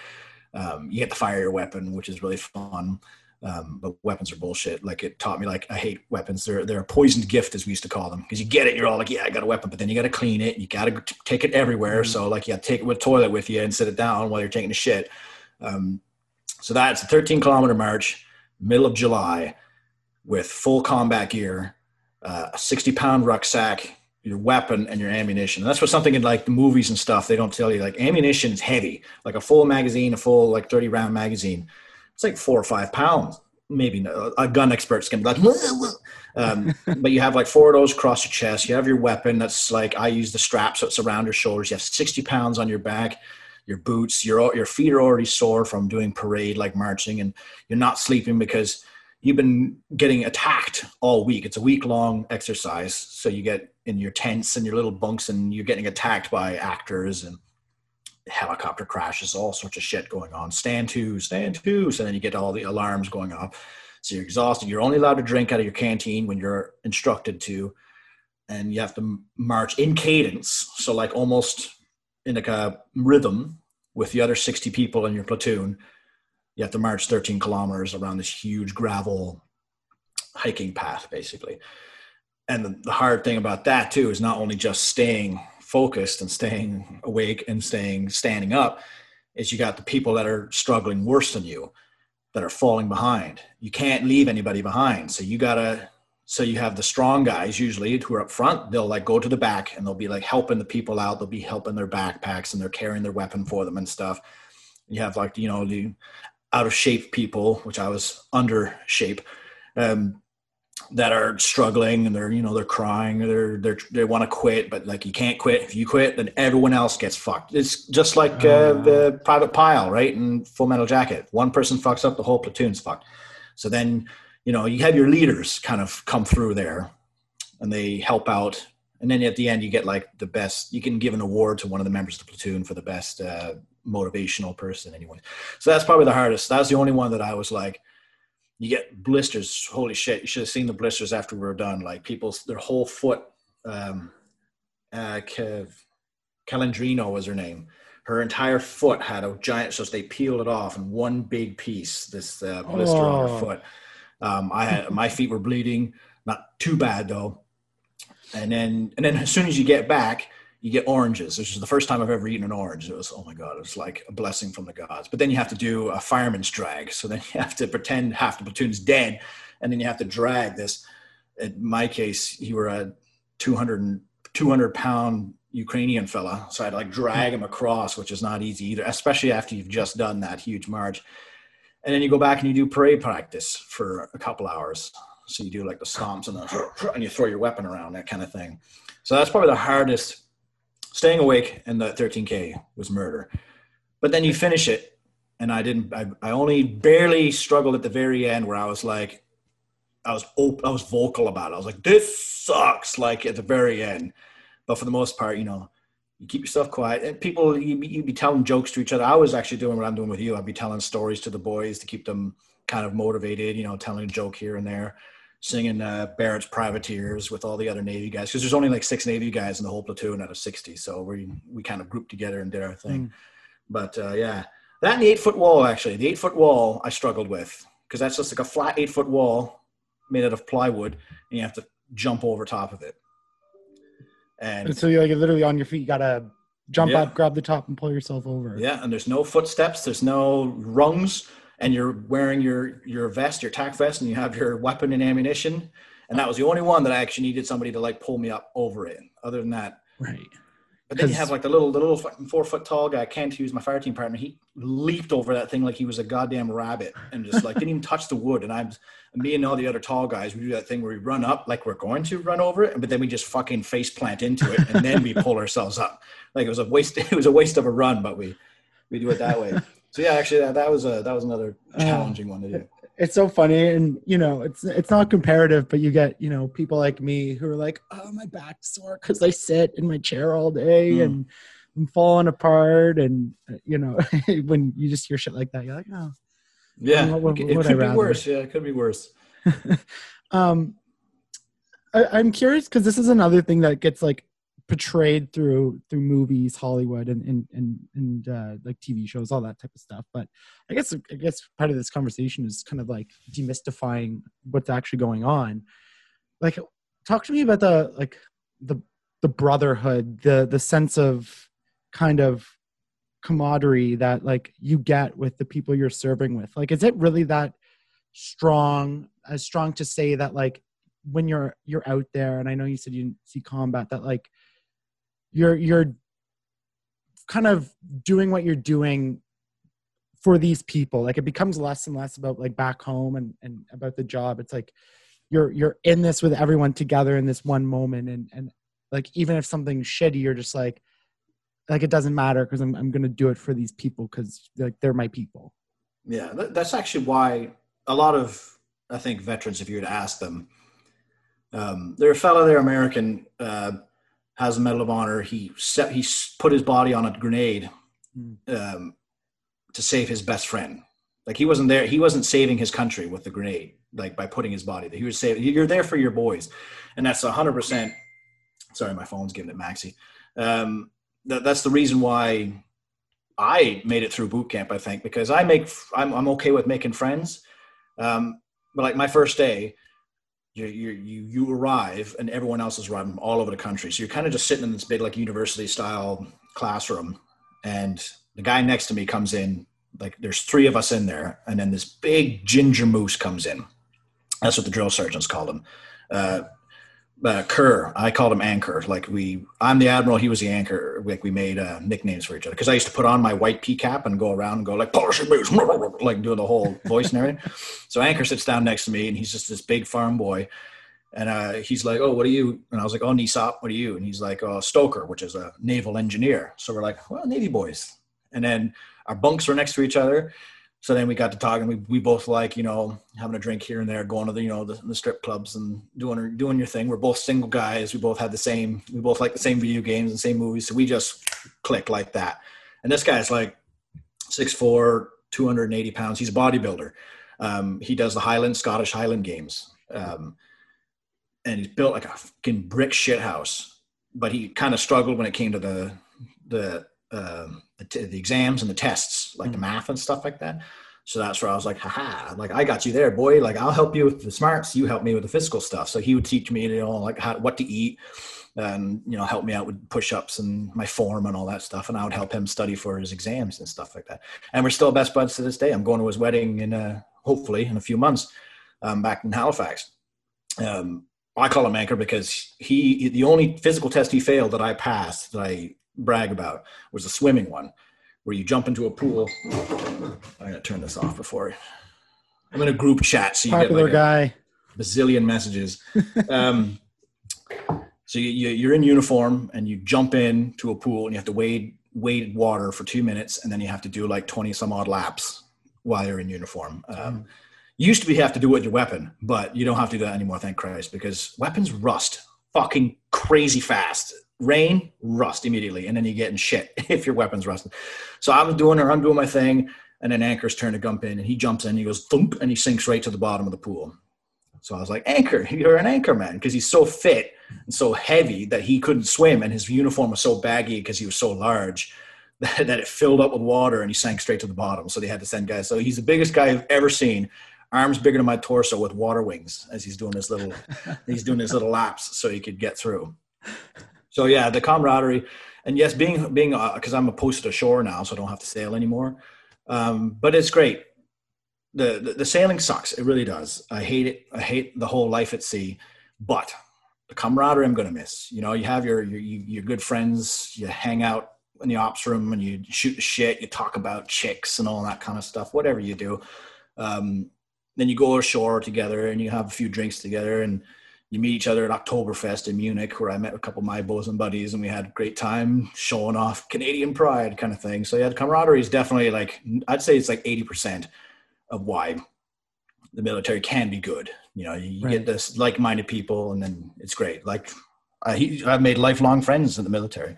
Um, you get to fire your weapon, which is really fun. Um, but weapons are bullshit. Like it taught me, like I hate weapons. They're they're a poisoned gift, as we used to call them, because you get it, you're all like, yeah, I got a weapon, but then you got to clean it, you got to take it everywhere. Mhm. So like, you got to take it with toilet with you and sit it down while you're taking a shit. Um, so that's a 13 kilometer march, middle of July, with full combat gear, uh, a 60 pound rucksack, your weapon, and your ammunition. And that's what something in like the movies and stuff they don't tell you. Like ammunition is heavy, like a full magazine, a full like 30 round magazine. It's like four or five pounds. Maybe no, a gun expert's gonna be like, um, (laughs) but you have like four of those across your chest. You have your weapon. That's like I use the strap, so it's around your shoulders. You have 60 pounds on your back your boots, your your feet are already sore from doing parade like marching, and you're not sleeping because you've been getting attacked all week. It's a week long exercise, so you get in your tents and your little bunks, and you're getting attacked by actors and helicopter crashes, all sorts of shit going on. Stand to, stand to, so then you get all the alarms going off. So you're exhausted. You're only allowed to drink out of your canteen when you're instructed to, and you have to march in cadence. So like almost in like a rhythm with the other 60 people in your platoon you have to march 13 kilometers around this huge gravel hiking path basically and the, the hard thing about that too is not only just staying focused and staying awake and staying standing up is you got the people that are struggling worse than you that are falling behind you can't leave anybody behind so you gotta so you have the strong guys usually who are up front. They'll like go to the back and they'll be like helping the people out. They'll be helping their backpacks and they're carrying their weapon for them and stuff. You have like you know the out of shape people, which I was under shape, um, that are struggling and they're you know they're crying or they're they're they want to quit, but like you can't quit. If you quit, then everyone else gets fucked. It's just like uh, Oh, the private pile, right? In Full Metal Jacket, one person fucks up, the whole platoon's fucked. So then you know you have your leaders kind of come through there and they help out and then at the end you get like the best you can give an award to one of the members of the platoon for the best uh, motivational person anyway so that's probably the hardest that's the only one that i was like you get blisters. Holy shit you should have seen the blisters after we were done. Like people's their whole foot um uh Kev, Calandrino was her name. Her entire foot had a giant so they peeled it off in one big piece this uh, blister on her Oh. foot. Um, I had my feet were bleeding, not too bad though. And then and then as soon as you get back, you get oranges. This is the first time I've ever eaten an orange. It was oh my god, it was like a blessing from the gods. But then you have to do a fireman's drag. So then (laughs) you have to pretend half the platoon's dead, and then you have to drag this. In my case, you were a 200 200 pound Ukrainian fella, so I'd like drag him across, which is not easy either, especially after you've just done that huge march and then you go back and you do parade practice for a couple hours. So you do like the stomps and the and you throw your weapon around that kind of thing. So that's probably the hardest. Staying awake in the 13k was murder, but then you finish it, and I didn't. I, I only barely struggled at the very end where I was like, I was op- I was vocal about it. I was like, this sucks. Like at the very end, but for the most part, you know, you keep yourself quiet and people you you'd be telling jokes to each other i was actually doing what i'm doing with you i'd be telling stories to the boys to keep them kind of motivated you know telling a joke here and there singing uh, barrett's privateers with all the other navy guys because there's only like six navy guys in the whole platoon out of 60 so we we kind of grouped together and did our thing but uh, yeah that and the eight foot wall actually the eight foot wall i struggled with because that's just like a flat eight foot wall made out of plywood and you have to jump over top of it and so you're like literally on your feet. You gotta jump Yeah. up, grab the top, and pull yourself over. Yeah, and there's no footsteps, there's no rungs, and you're wearing your your vest, your tack vest, and you have your weapon and ammunition. And that was the only one that I actually needed somebody to like pull me up over it. Other than that, Right. but then you have like the little the little fucking four foot tall guy, Kent, who's my fire team partner. He leaped over that thing like he was a goddamn rabbit, and just like didn't even touch the wood. And I'm me and all the other tall guys, we do that thing where we run up like we're going to run over it, but then we just fucking face plant into it, and then we pull ourselves up. Like it was a waste. (laughs) It was a waste of a run, but we we do it that way. So yeah, actually, that, that was a that was another challenging one to do. It's so funny, and you know, it's it's not comparative, but you get you know people like me who are like, oh, my back's sore because I sit in my chair all day Mm. and I'm falling apart, and uh, you know, (laughs) when you just hear shit like that, you're like, oh. Yeah, What- what- it, could be worse. Yeah, it could be worse. (laughs) um, I, I'm curious because this is another thing that gets like portrayed through through movies, Hollywood, and and and, and uh, like TV shows, all that type of stuff. But I guess I guess part of this conversation is kind of like demystifying what's actually going on. Like, talk to me about the like the the brotherhood, the the sense of kind of camaraderie that like you get with the people you're serving with. Like, is it really that strong? As strong to say that like when you're you're out there, and I know you said you didn't see combat that like you're you're kind of doing what you're doing for these people. Like it becomes less and less about like back home and and about the job. It's like you're you're in this with everyone together in this one moment. And and like even if something's shitty you're just like like it doesn't matter because I'm, I'm gonna do it for these people because like they're my people. Yeah, that's actually why a lot of I think veterans, if you were to ask them, um, there a fellow there, American, uh, has a Medal of Honor. He set, he put his body on a grenade Hmm. um, to save his best friend. Like he wasn't there, he wasn't saving his country with the grenade, like by putting his body there. He was saving. You're there for your boys, and that's hundred percent. Sorry, my phone's giving it maxi. Um, that, that's the reason why I made it through boot camp, I think, because I make I'm I'm okay with making friends. Um, but like my first day, you you you arrive and everyone else is arriving all over the country. So you're kind of just sitting in this big like university style classroom, and the guy next to me comes in. Like there's three of us in there, and then this big ginger moose comes in. That's what the drill sergeants called him. Uh, uh, Kerr, I called him Anchor. Like we, I'm the admiral, he was the anchor. Like we made uh, nicknames for each other because I used to put on my white pea cap and go around and go like polish boots, (laughs) like doing the whole voice and everything. So Anchor sits down next to me and he's just this big farm boy, and uh, he's like, "Oh, what are you?" And I was like, "Oh, NCIOP, what are you?" And he's like, "Oh, Stoker, which is a naval engineer." So we're like, "Well, Navy boys." And then our bunks were next to each other. So then we got to talking. We, we both like you know having a drink here and there, going to the you know the, the strip clubs and doing doing your thing. We're both single guys. We both had the same. We both like the same video games and same movies. So we just click like that. And this guy's like 6'4", 280 pounds. He's a bodybuilder. Um, he does the Highland Scottish Highland Games, um, and he's built like a fucking brick shit house. But he kind of struggled when it came to the the um, the, t- the exams and the tests, like the math and stuff like that. So that's where I was like, haha, like I got you there, boy. Like I'll help you with the smarts. You help me with the physical stuff. So he would teach me, you know, like how, what to eat and, you know, help me out with push-ups and my form and all that stuff. And I would help him study for his exams and stuff like that. And we're still best buds to this day. I'm going to his wedding in, uh, hopefully in a few months, um, back in Halifax. Um, I call him Anchor because he, the only physical test he failed that I passed that I brag about was a swimming one where you jump into a pool. I'm gonna turn this off before I'm in a group chat, so you popular get like guy bazillion messages. (laughs) um, so you, you, you're in uniform and you jump in to a pool and you have to wade wade water for two minutes and then you have to do like 20 some odd laps while you're in uniform. Um, used to be have to do it with your weapon, but you don't have to do that anymore, thank Christ, because weapons rust fucking crazy fast. Rain, rust immediately, and then you're getting shit (laughs) if your weapon's rusted. So I'm doing or I'm doing my thing, and then Anchor's turn to jump in, and he jumps in, and he goes thump, and he sinks right to the bottom of the pool. So I was like, Anchor, (laughs) you're an anchor man, because he's so fit and so heavy that he couldn't swim, and his uniform was so baggy because he was so large that, (laughs) that it filled up with water, and he sank straight to the bottom. So they had to send guys. So he's the biggest guy I've ever seen arms bigger than my torso with water wings as he's doing his little he's doing his little laps so he could get through so yeah the camaraderie and yes being being because i'm a posted ashore now so i don't have to sail anymore. Um, but it's great. The, the the sailing sucks. It really does. I hate it. I hate the whole life at sea but the camaraderie i'm going to miss. You know you have your your, your good friends you hang out in the ops room and you shoot the shit you talk about chicks and all that kind of stuff whatever you do. Um, then you go ashore together and you have a few drinks together and you meet each other at Oktoberfest in Munich, where I met a couple of my bosom buddies and we had a great time showing off Canadian pride kind of thing. So yeah, the camaraderie is definitely like I'd say it's like eighty percent of why the military can be good. You know, you Right. get this like-minded people, and then it's great. Like I, I've made lifelong friends in the military.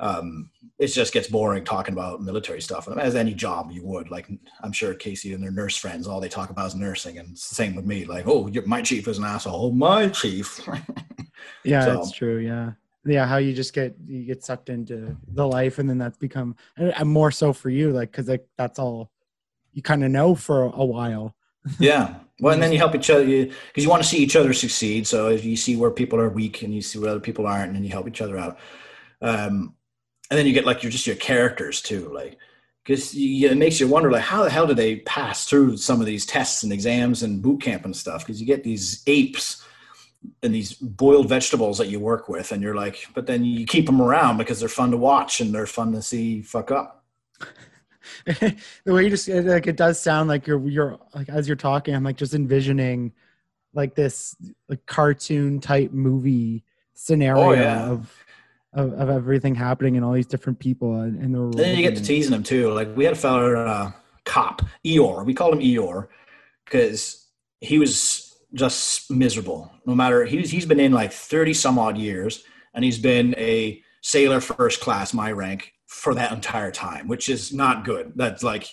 Um, it just gets boring talking about military stuff as any job you would like i'm sure casey and their nurse friends all they talk about is nursing and it's the same with me like oh you're, my chief is an asshole oh, my chief (laughs) yeah So- it's true yeah yeah how you just get you get sucked into the life and then that's become and and more so for you like because like that's all you kind of know for a while (laughs) Yeah. Well, and then you help each other because you want to see each other succeed. So if you see where people are weak and you see where other people aren't, and then you help each other out. Um, and then you get like you're just your characters too, like because it makes you wonder like how the hell do they pass through some of these tests and exams and boot camp and stuff? Because you get these apes and these boiled vegetables that you work with, and you're like, but then you keep them around because they're fun to watch and they're fun to see fuck up. (laughs) the way you just uh, like it does sound like you're you're like as you're talking i'm like just envisioning like this like cartoon type movie scenario Oh, yeah. of, of of everything happening and all these different people and, and the And then you get to teasing them too. Like we had a fellow uh, cop Eeyore. We called him Eeyore because he was just miserable. No matter he's he's been in like thirty some odd years, and he's been a sailor first class, my rank, for that entire time, which is not good. That's like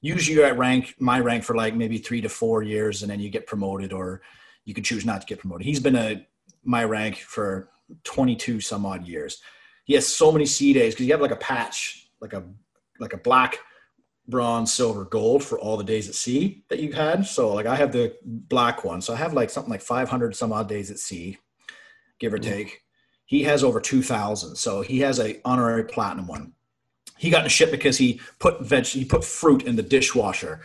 usually you're at rank, my rank, for like maybe three to four years, and then you get promoted, or you can choose not to get promoted. He's been a my rank for twenty two some odd years he has so many sea days because you have like a patch, like a like a black, bronze, silver, gold for all the days at sea that you've had. So like I have the black one, so I have like something like 500 some odd days at sea, give or take. He has over 2,000, so he has a honorary platinum one. He got in shit because he put veg, he put fruit in the dishwasher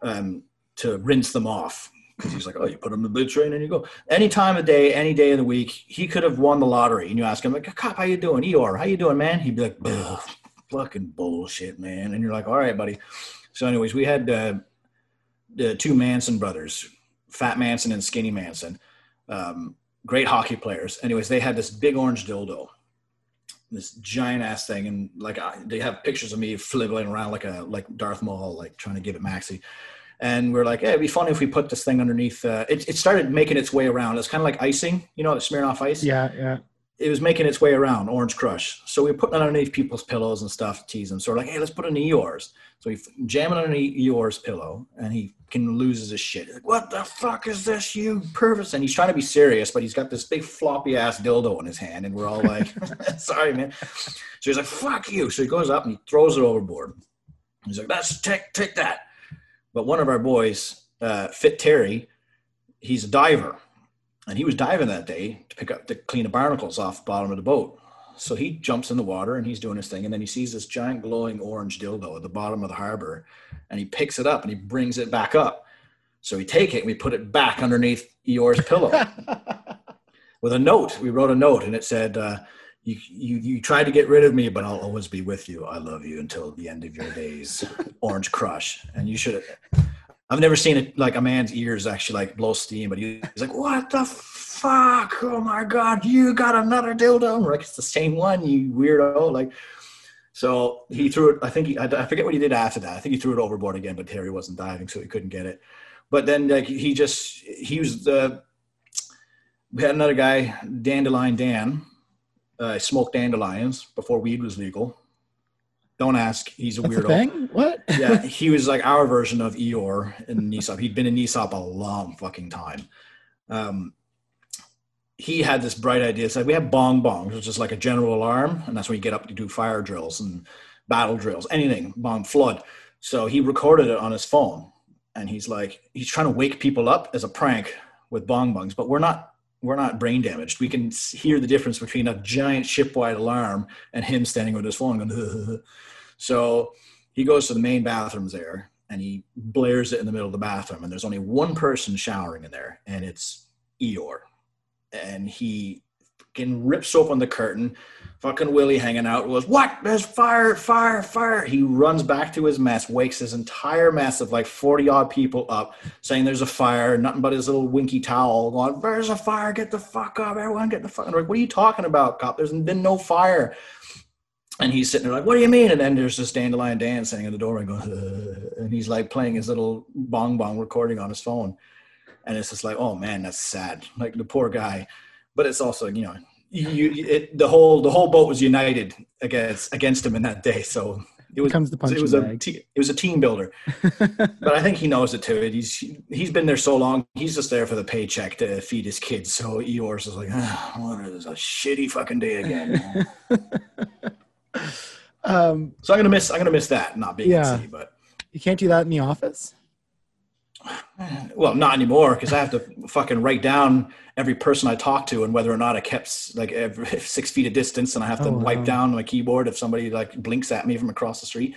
um, to rinse them off. Because he's like, oh, you put him in the blue train and you go. Any time of day, any day of the week, he could have won the lottery. And you ask him, like, cop, how you doing? Eeyore, how you doing, man? He'd be like, "Ugh, fucking bullshit, man. And you're like, all right, buddy. So, anyways, we had uh, the two Manson brothers, Fat Manson and Skinny Manson, um, great hockey players. Anyways, they had this big orange dildo, this giant ass thing, and like I, they have pictures of me flibbling around like a like Darth Maul, like trying to give it maxi. And we're like, hey, it'd be funny if we put this thing underneath. Uh, it, it started making its way around. It's kind of like icing, you know, the Smirnoff ice yeah yeah it was making its way around Orange Crush. So we were putting it underneath people's pillows and stuff to tease them. So we're like, hey, let's put it in Eeyore's. So we jam it underneath Eeyore's pillow and he can loses his shit. Like, what the fuck is this, you pervert? And he's trying to be serious, but he's got this big floppy ass dildo in his hand. And we're all like, (laughs) sorry, man. So he's like, fuck you. So he goes up and he throws it overboard. He's like, that's take, take that. But one of our boys, uh, Fit Terry, he's a diver and he was diving that day to pick up to clean the barnacles off the bottom of the boat. So he jumps in the water and he's doing his thing, and then he sees this giant glowing orange dildo at the bottom of the harbor, and he picks it up and he brings it back up. So we take it and we put it back underneath Eeyore's pillow (laughs) with a note. We wrote a note and it said, uh, you, you, you tried to get rid of me, but I'll always be with you. I love you until the end of your days. (laughs) Orange Crush. And you should I've never seen it like a man's ears actually like blow steam, but he's like, "What the fuck? Oh my god, you got another dildo!" Like, it's the same one, you weirdo! Like, so he threw it. I think he, I, I forget what he did after that. I think he threw it overboard again, but Terry wasn't diving, so he couldn't get it. But then like he just he was the. We had another guy, Dandelion Dan. Uh, smoked dandelions before weed was legal. Don't ask. He's a That's weirdo a thing what yeah, (laughs) he was like our version of Eeyore in NCIOP. He'd been in NCIOP a long fucking time. Um, he had this bright idea. It's like we have bong bongs, which is like a general alarm, and that's when you get up to do fire drills and battle drills, anything bomb flood. So he recorded it on his phone, and he's like, he's trying to wake people up as a prank with bong bongs, but we're not. We're not brain damaged. We can hear the difference between a giant shipwide alarm and him standing with his phone going. so he goes to the main bathrooms there and he blares it in the middle of the bathroom and there's only one person showering in there and it's Eeyore and he fucking rips open the curtain fucking Willie hanging out was, what? There's fire fire fire. He runs back to his mess wakes his entire mess of like 40 odd people up saying there's a fire nothing but his little winky towel going there's a fire get the fuck up everyone get the fuck like what are you talking about cop? There's been no fire. And he's sitting there like, "What do you mean?" And then there's this dandelion Dan sitting in the door and going, and he's like playing his little bong bong recording on his phone, and it's just like, "Oh man, that's sad." Like the poor guy, but it's also you know, you it, the whole the whole boat was united against against him in that day. So It was becomes the it was a te- it was a team builder, (laughs) but I think he knows it too. He's he's been there so long. He's just there for the paycheck to feed his kids. So Eeyores is like, ah, what is a shitty fucking day again. (laughs) um, so I'm gonna miss I'm gonna miss that not being Yeah. at sea, but. you can't do that in the office. Well, not anymore because I have to fucking write down every person I talk to and whether or not I kept like every (laughs) six feet of distance, and I have to Oh, wipe wow. down my keyboard if somebody like blinks at me from across the street.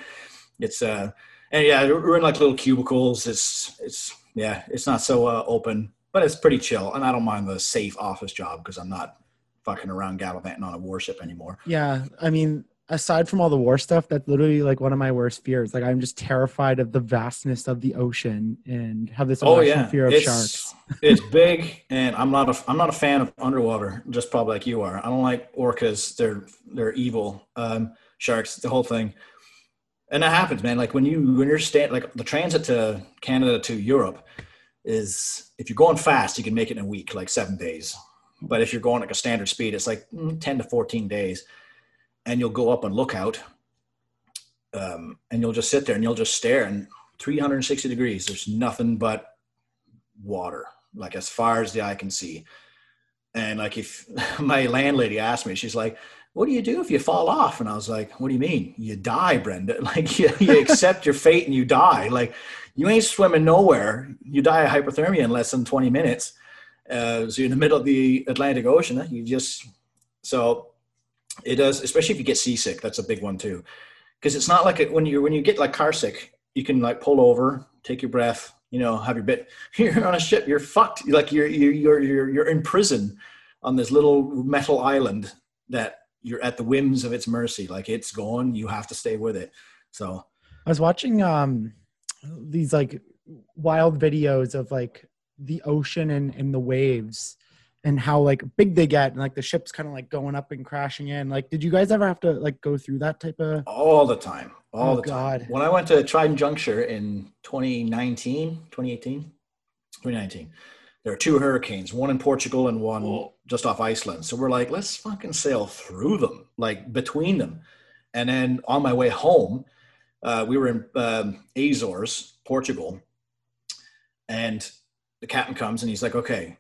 It's uh, and yeah, we're in like little cubicles. It's it's yeah, it's not so uh, open, but it's pretty chill, and I don't mind the safe office job because I'm not fucking around gallivanting on a warship anymore. Yeah, I mean, aside from all the war stuff, that's literally like one of my worst fears. Like, I'm just terrified of the vastness of the ocean and have this Oh yeah, fear of it's, sharks. it's (laughs) big, and I'm not a I'm not a fan of underwater. Just probably like you are. I don't like orcas. They're they're evil. Um, sharks, the whole thing, and that happens, man. Like when you when you're staying, like the transit to Canada to Europe is if you're going fast, you can make it in a week, like seven days. But if you're going like a standard speed, it's like mm, ten to fourteen days, and you'll go up on lookout, um, and you'll just sit there and you'll just stare and 360 degrees. There's nothing but water, like as far as the eye can see. And like if (laughs) my landlady asked me, she's like, "What do you do if you fall off?" And I was like, "What do you mean? You die, Brenda? (laughs) Like you, you accept your fate and you die. Like you ain't swimming nowhere. You die of hypothermia in less than 20 minutes. Uh, so you're in the middle of the Atlantic Ocean. You just so it does, especially if you get seasick. That's a big one too, because it's not like it, when you when you get like car sick, you can like pull over, take your breath, you know, have your bit. (laughs) You're on a ship, you're fucked. Like you're you're you're you're, you're in prison on this little metal island that you're at the whims of its mercy. Like it's gone, you have to stay with it. So I was watching um these like wild videos of like the ocean and, and the waves and how like big they get and like the ship's kind of like going up and crashing in. Like, did you guys ever have to like go through that type of? all the time, all Oh, the time. God. When I went to Trident Juncture in 2019, 2018, 2019, there are two hurricanes, one in Portugal and one just off Iceland. So we're like, let's fucking sail through them, like between them. And then on my way home, uh, we were in um, Azores, Portugal, and the captain comes and he's like, okay,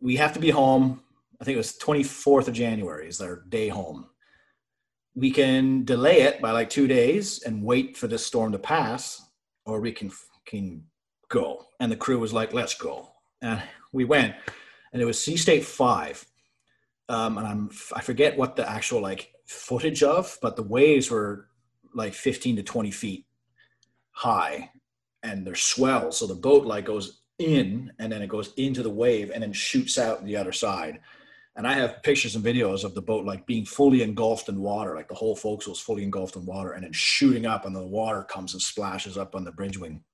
we have to be home. I think it was 24th of January is our day home. We can delay it by like two days and wait for this storm to pass, or we can can go. And the crew was like, let's go. And we went, and it was Sea State Five. Um, and I'm I forget what the actual like footage of, but the waves were like 15 to 20 feet high, and they're swells. So the boat like goes in, and then it goes into the wave, and then shoots out the other side. And I have pictures and videos of the boat like being fully engulfed in water, like the whole folks was fully engulfed in water, and then shooting up, and the water comes and splashes up on the bridge wing.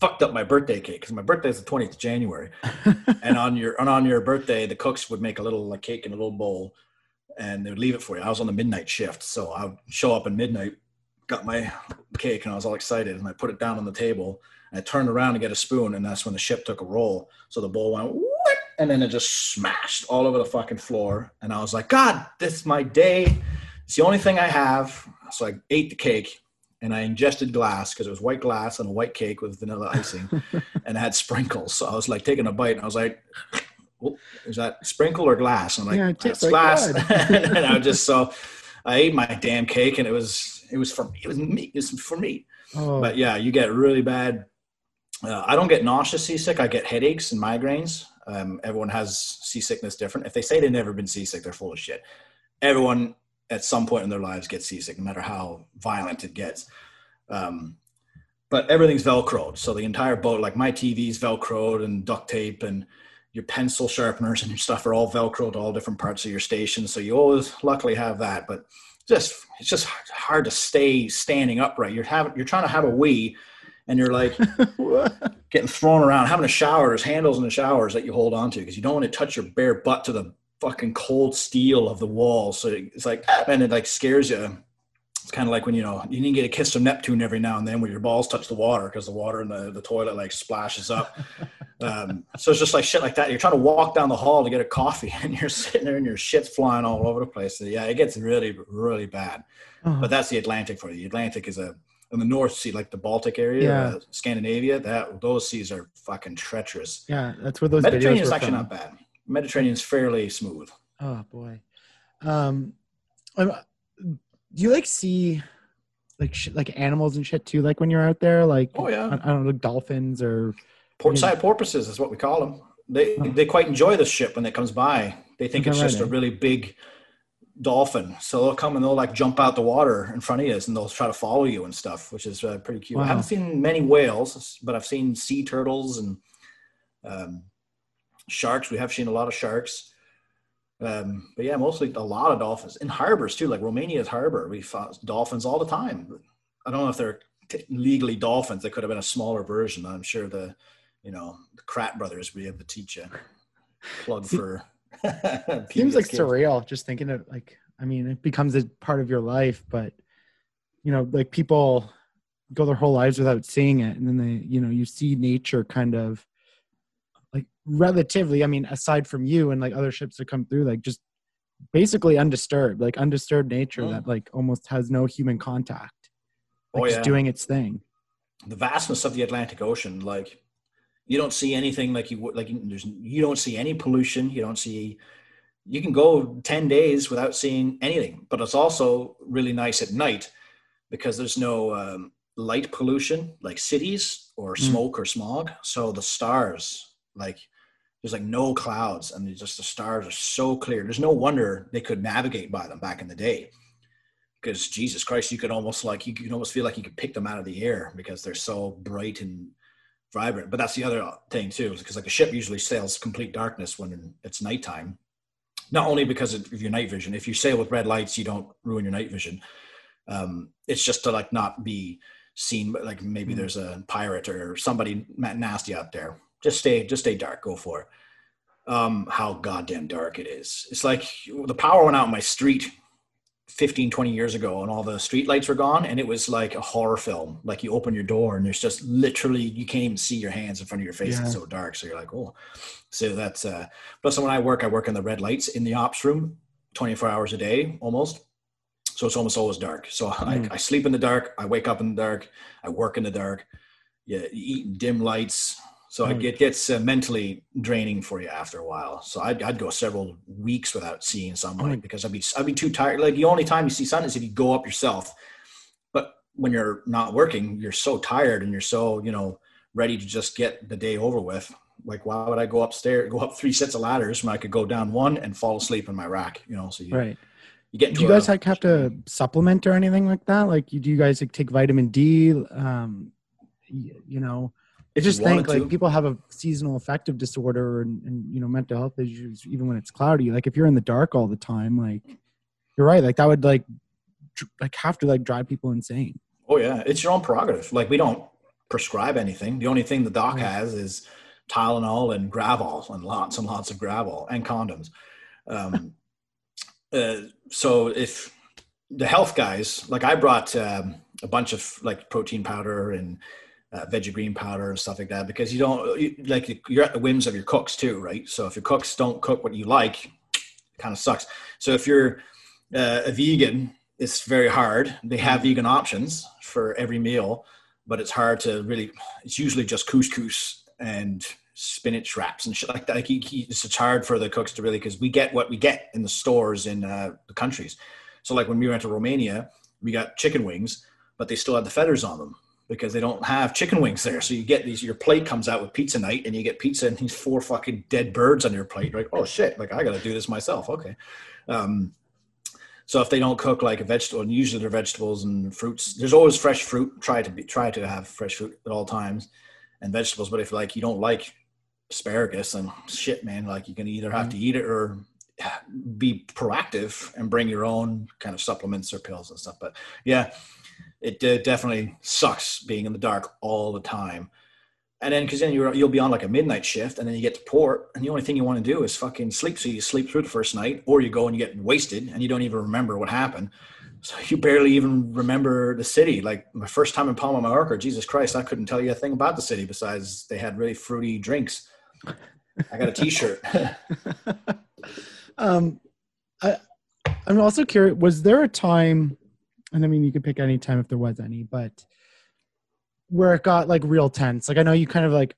Fucked up my birthday cake because my birthday is the 20th of January (laughs) and on your and on your birthday, the cooks would make a little like cake in a little bowl, and they would leave it for you. I was on the midnight shift, so I would show up at midnight, got my cake, and I was all excited, and I put it down on the table, and I turned around to get a spoon, and that's when the ship took a roll. So the bowl went, "What?" and then it just smashed all over the fucking floor, and I was like, God, this is my day. It's the only thing I have. So I ate the cake. And I ingested glass because it was white glass and a white cake with vanilla icing (laughs) and it had sprinkles. So I was like taking a bite and I was like, "Oh, is that sprinkle or glass? And I'm Yeah, like, it tastes "That's like glass. (laughs) and I was just so I ate my damn cake and it was it was for me. It was me. It was for me. Oh, But yeah, you get really bad. Uh, I don't get nauseous seasick. I get headaches and migraines. Um, everyone has seasickness different. If they say they've never been seasick, they're full of shit. Everyone at some point in their lives gets seasick, no matter how violent it gets. Um, but everything's velcroed, so the entire boat, like my TV's velcroed and duct tape, and your pencil sharpeners and your stuff are all velcroed to all different parts of your station. So you always luckily have that, but just it's just hard to stay standing upright. You're having you're trying to have a wee, and you're like (laughs) getting thrown around, having a shower. There's handles in the showers that you hold onto because you don't want to touch your bare butt to the fucking cold steel of the wall. So it's like, and it like scares you. it's kind of like when you know you need to get a kiss from Neptune every now and then when your balls touch the water because the water in the, the toilet like splashes up. (laughs) um, so it's just like shit like that. You're trying to walk down the hall to get a coffee (laughs) and you're sitting there and your shit's flying all over the place. So yeah, it gets really really bad. Oh, But that's the Atlantic for you. The Atlantic is a in the North Sea, like the Baltic area, Yeah. uh, Scandinavia. That those seas are fucking treacherous. yeah, that's where those Mediterranean is actually from. not bad. Mediterranean's fairly smooth. Oh boy. Um, do you like see like shit, like animals and shit too? Like when you're out there, like Oh, yeah. I, I don't know, like dolphins or Portside porpoises is what we call them. They Oh. they quite enjoy the ship when it comes by. They think it's just right, a really big dolphin. So they'll come and they'll like jump out the water in front of you and they'll try to follow you and stuff, which is uh, pretty cute. I haven't seen many whales, but I've seen sea turtles and um, sharks. We have seen a lot of sharks. Um, but yeah, mostly a lot of dolphins in harbors too, like Romania's harbor. We found dolphins all the time. I don't know if they're t- legally dolphins. They could have been a smaller version. I'm sure the, you know, the Kratt brothers would be able to teach you. Plug for. (laughs) seems like kids. surreal just thinking of like i mean it becomes a part of your life but you know like people go their whole lives without seeing it and then they you know you see nature kind of like relatively i mean aside from you and like other ships that come through like just basically undisturbed like undisturbed nature Mm. that like almost has no human contact like Oh, just doing its thing the vastness of the Atlantic Ocean, like you don't see anything like you would like you- there's you don't see any pollution. You don't see you can go 10 days without seeing anything, but it's also really nice at night because there's no um, light pollution like cities or Mm. smoke or smog. So the stars, like there's like no clouds and just the stars are so clear. There's no wonder they could navigate by them back in the day because Jesus Christ, you could almost like you could almost feel like you could pick them out of the air because they're so bright and vibrant. But that's the other thing too, because like a ship usually sails complete darkness when it's nighttime. Not only because of your night vision. If you sail with red lights, you don't ruin your night vision. Um, it's just to like not be seen. but, Like maybe Mm. there's a pirate or somebody nasty out there. Just stay, just stay dark. Go for it. Um, how goddamn dark it is. It's like the power went out in my street 15 20 years ago and all the street lights were gone and it was like a horror film. Like you open your door and there's just literally you can't even see your hands in front of your face. Yeah. it's so dark so you're like oh so that's uh plus when i work i work in the red lights in the ops room 24 hours a day almost. So it's almost always dark. So Mm. (laughs) I, I sleep in the dark i wake up in the dark i work in the dark. Yeah you eat in dim lights so Mm. it gets uh, mentally draining for you after a while. So I'd, I'd go several weeks without seeing sunlight Mm. because I'd be I'd be too tired. Like the only time you see sun is if you go up yourself. But when you're not working, you're so tired and you're so you know ready to just get the day over with. Like why would I go upstairs, go up three sets of ladders when I could go down one and fall asleep in my rack? You know, so you, right you get. do you guys a- like have to supplement or anything like that like you do you guys like take vitamin d um y- you know I if you just think like to. people have a seasonal affective disorder and, and you know mental health issues even when it's cloudy. Like if you're in the dark all the time, like you're right, like that would like like have to like drive people insane. Oh yeah, it's your own prerogative. Like we don't prescribe anything. The only thing the doc has is Tylenol and Gravol and lots and lots of Gravol and condoms. Um, (laughs) uh, so if the health guys, like I brought um, a bunch of like protein powder and uh, veggie green powder and stuff like that because you don't you, like you're at the whims of your cooks too, right? So if your cooks don't cook what you like, it kind of sucks. So if you're uh, a vegan, it's very hard. They have vegan options for every meal, but it's hard to really. It's usually just couscous and spinach wraps and shit like that. Like he, he, it's it's hard for the cooks to really because we get what we get in the stores in uh, the countries. So like when we went to Romania, we got chicken wings, but they still had the feathers on them because they don't have chicken wings there. So you get these. Your plate comes out with pizza night, and you get pizza and these four fucking dead birds on your plate. You're like, oh shit! Like I got to do this myself. Okay. Um, so if they don't cook like a vegetable, and usually they're vegetables and fruits. There's always fresh fruit. Try to be try to have fresh fruit at all times, and vegetables. But if like you don't like asparagus, then shit, man, like you can either have to eat it or be proactive and bring your own kind of supplements or pills and stuff. But yeah, it definitely sucks being in the dark all the time. And then, because then you're, you'll be on like a midnight shift, and then you get to port, and the only thing you want to do is fucking sleep. So you sleep through the first night, or you go and you get wasted, and you don't even remember what happened. So you barely even remember the city. Like my first time in Palma, Mallorca, Jesus Christ, I couldn't tell you a thing about the city besides they had really fruity drinks. I got a T-shirt. (laughs) um, I, I'm also curious. Was there a time, and I mean, you could pick any time if there was any, but where it got like real tense? Like I know you kind of like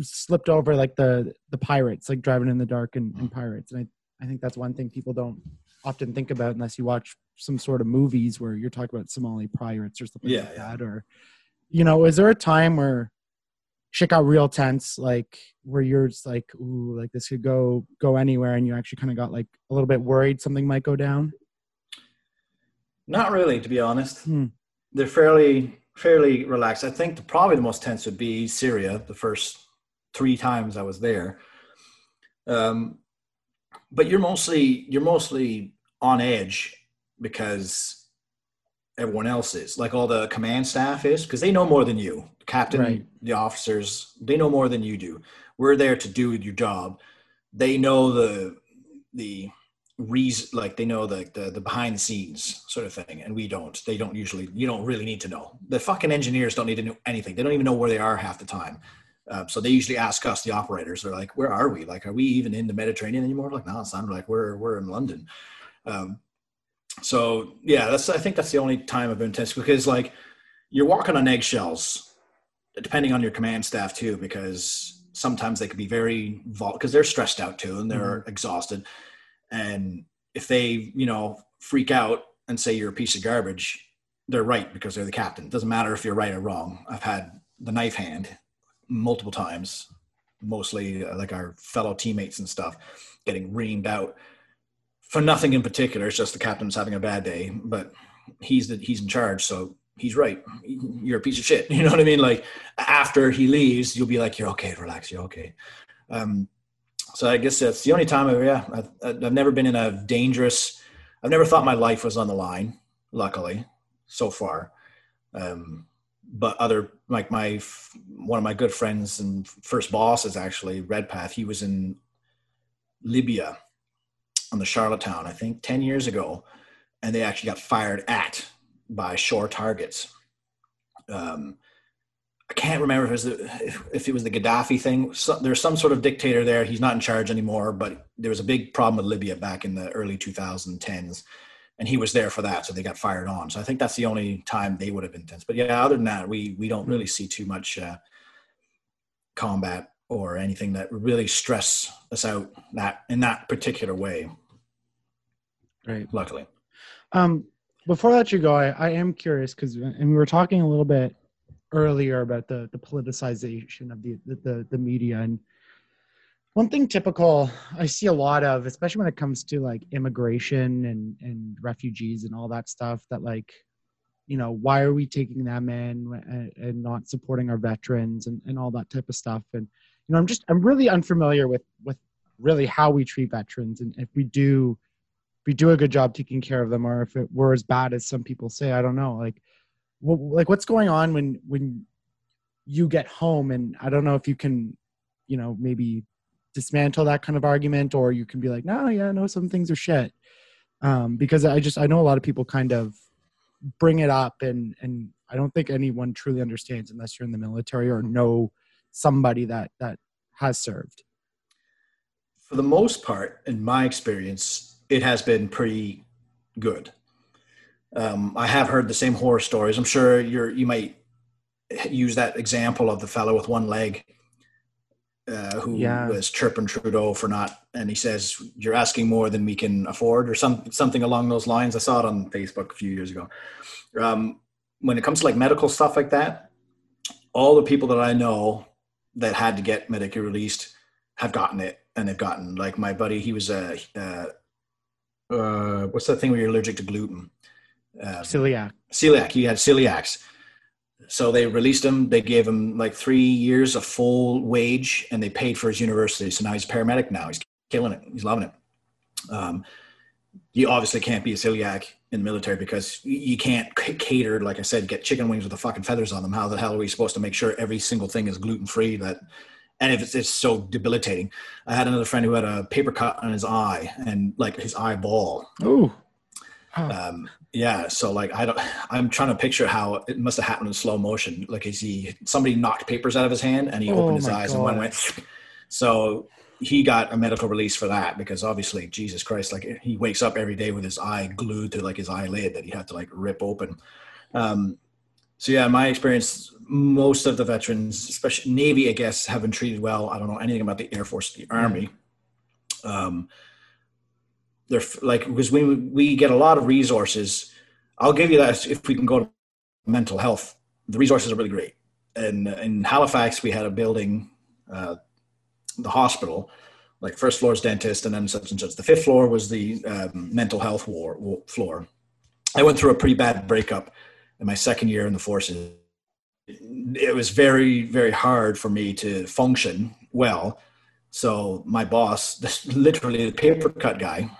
slipped over like the the pirates, like driving in the dark and, and pirates, and I I think that's one thing people don't often think about unless you watch some sort of movies where you're talking about Somali pirates or something Yeah, like yeah. that. Or, you know, is there a time where shit got real tense, like where you're just like, ooh, like this could go go anywhere, and you actually kind of got like a little bit worried something might go down? Not really, to be honest. Hmm. They're fairly fairly relaxed. I think the, probably the most tense would be Syria. The first three times I was there, um, but you're mostly you're mostly on edge because everyone else is like all the command staff is because they know more than you the captain Right. the officers they know more than you do we're there to do your job they know the the reason like they know the, the the behind the scenes sort of thing and we don't. They don't usually you don't really need to know. The fucking engineers don't need to know anything. They don't even know where they are half the time. Uh, so they usually ask us the operators they're like where are we? Like are we even in the mediterranean anymore? Like no it's not like we're we're in london. Um, so yeah that's i think that's the only time i've been tense because like you're walking on eggshells depending on your command staff too because sometimes they could be very vol because they're stressed out too and they're exhausted and if they you know freak out and say you're a piece of garbage they're right because they're the captain. It doesn't matter if you're right or wrong. I've had the knife hand multiple times mostly uh, like our fellow teammates and stuff getting reamed out for nothing in particular. It's just the captain's having a bad day but he's the he's in charge so he's right. You're a piece of shit. (laughs) You know what i mean? Like after he leaves you'll be like you're okay. Relax. You're okay. Um so i guess that's the only time I've, yeah I've, I've never been in a dangerous i've never thought my life was on the line luckily so far. Um but other like my one of my good friends and first boss is actually redpath. He was in libya on the charlottetown i think 10 years ago and they actually got fired at by shore targets. Um, I can't remember if it was the, if it was the Gaddafi thing. So, there's some sort of dictator there. He's not in charge anymore, but there was a big problem with Libya back in the early 2010s, and he was there for that. So they got fired on. So I think that's the only time they would have been tense. But yeah, other than that, we we don't really see too much uh, combat or anything that really stress us out that in that particular way. Right. Luckily, Um, before I let you go, I, I am curious because, and we were talking a little bit earlier about the the politicization of the, the the media, and one thing typical I see a lot of, especially when it comes to like immigration and and refugees and all that stuff, that like, you know, why are we taking them in and, and not supporting our veterans and and all that type of stuff, and you know, I'm just I'm really unfamiliar with with really how we treat veterans, and if we do if we do a good job taking care of them or if it were as bad as some people say i don't know. Like like what's going on when when you get home? And i don't know if you can you know maybe dismantle that kind of argument or you can be like no yeah no some things are shit. Um, because i just i know a lot of people kind of bring it up and and i don't think anyone truly understands unless you're in the military or know somebody that that has served. For the most part, in my experience, it has been pretty good. Um, I have heard the same horror stories. I'm sure you're you might use that example of the fellow with one leg uh, who Yeah. was chirping Trudeau for not, and he says you're asking more than we can afford, or some something along those lines. I saw it on Facebook a few years ago. Um, when it comes to like medical stuff like that, all the people that I know that had to get medically released have gotten it, and they've gotten like my buddy. He was a uh, uh, what's that thing where you're allergic to gluten? Uh, celiac celiac. He had celiacs. So they released him. They gave him like three years of full wage, and they paid for his university. So now he's paramedic. Now he's killing it. He's loving it. Um, you obviously can't be a celiac in the military because you can't cater, like I said, get chicken wings with the fucking feathers on them. How the hell are we supposed to make sure every single thing is gluten free? That and if it's, it's so debilitating. I had another friend who had a paper cut on his eye and like his eyeball oh Oh. Um, yeah, so like I don't, I'm trying to picture how it must have happened in slow motion. Like is he somebody knocked papers out of his hand and he Oh opened his eyes and one God. went. So he got a medical release for that because obviously Jesus Christ, like he wakes up every day with his eye glued to like his eyelid that he had to like rip open. Um, so yeah, my experience, most of the veterans, especially Navy, I guess, have been treated well. I don't know anything about the Air Force, the Army. Um, they're like because we we get a lot of resources. I'll give you that if we can go to mental health. The resources are really great. And in Halifax, we had a building, uh, the hospital, like first floor is dentist, and then such and such. The fifth floor was the um, mental health war, war floor. I went through a pretty bad breakup in my second year in the forces. It was very, very hard for me to function well. So my boss, (laughs) literally the paper cut guy,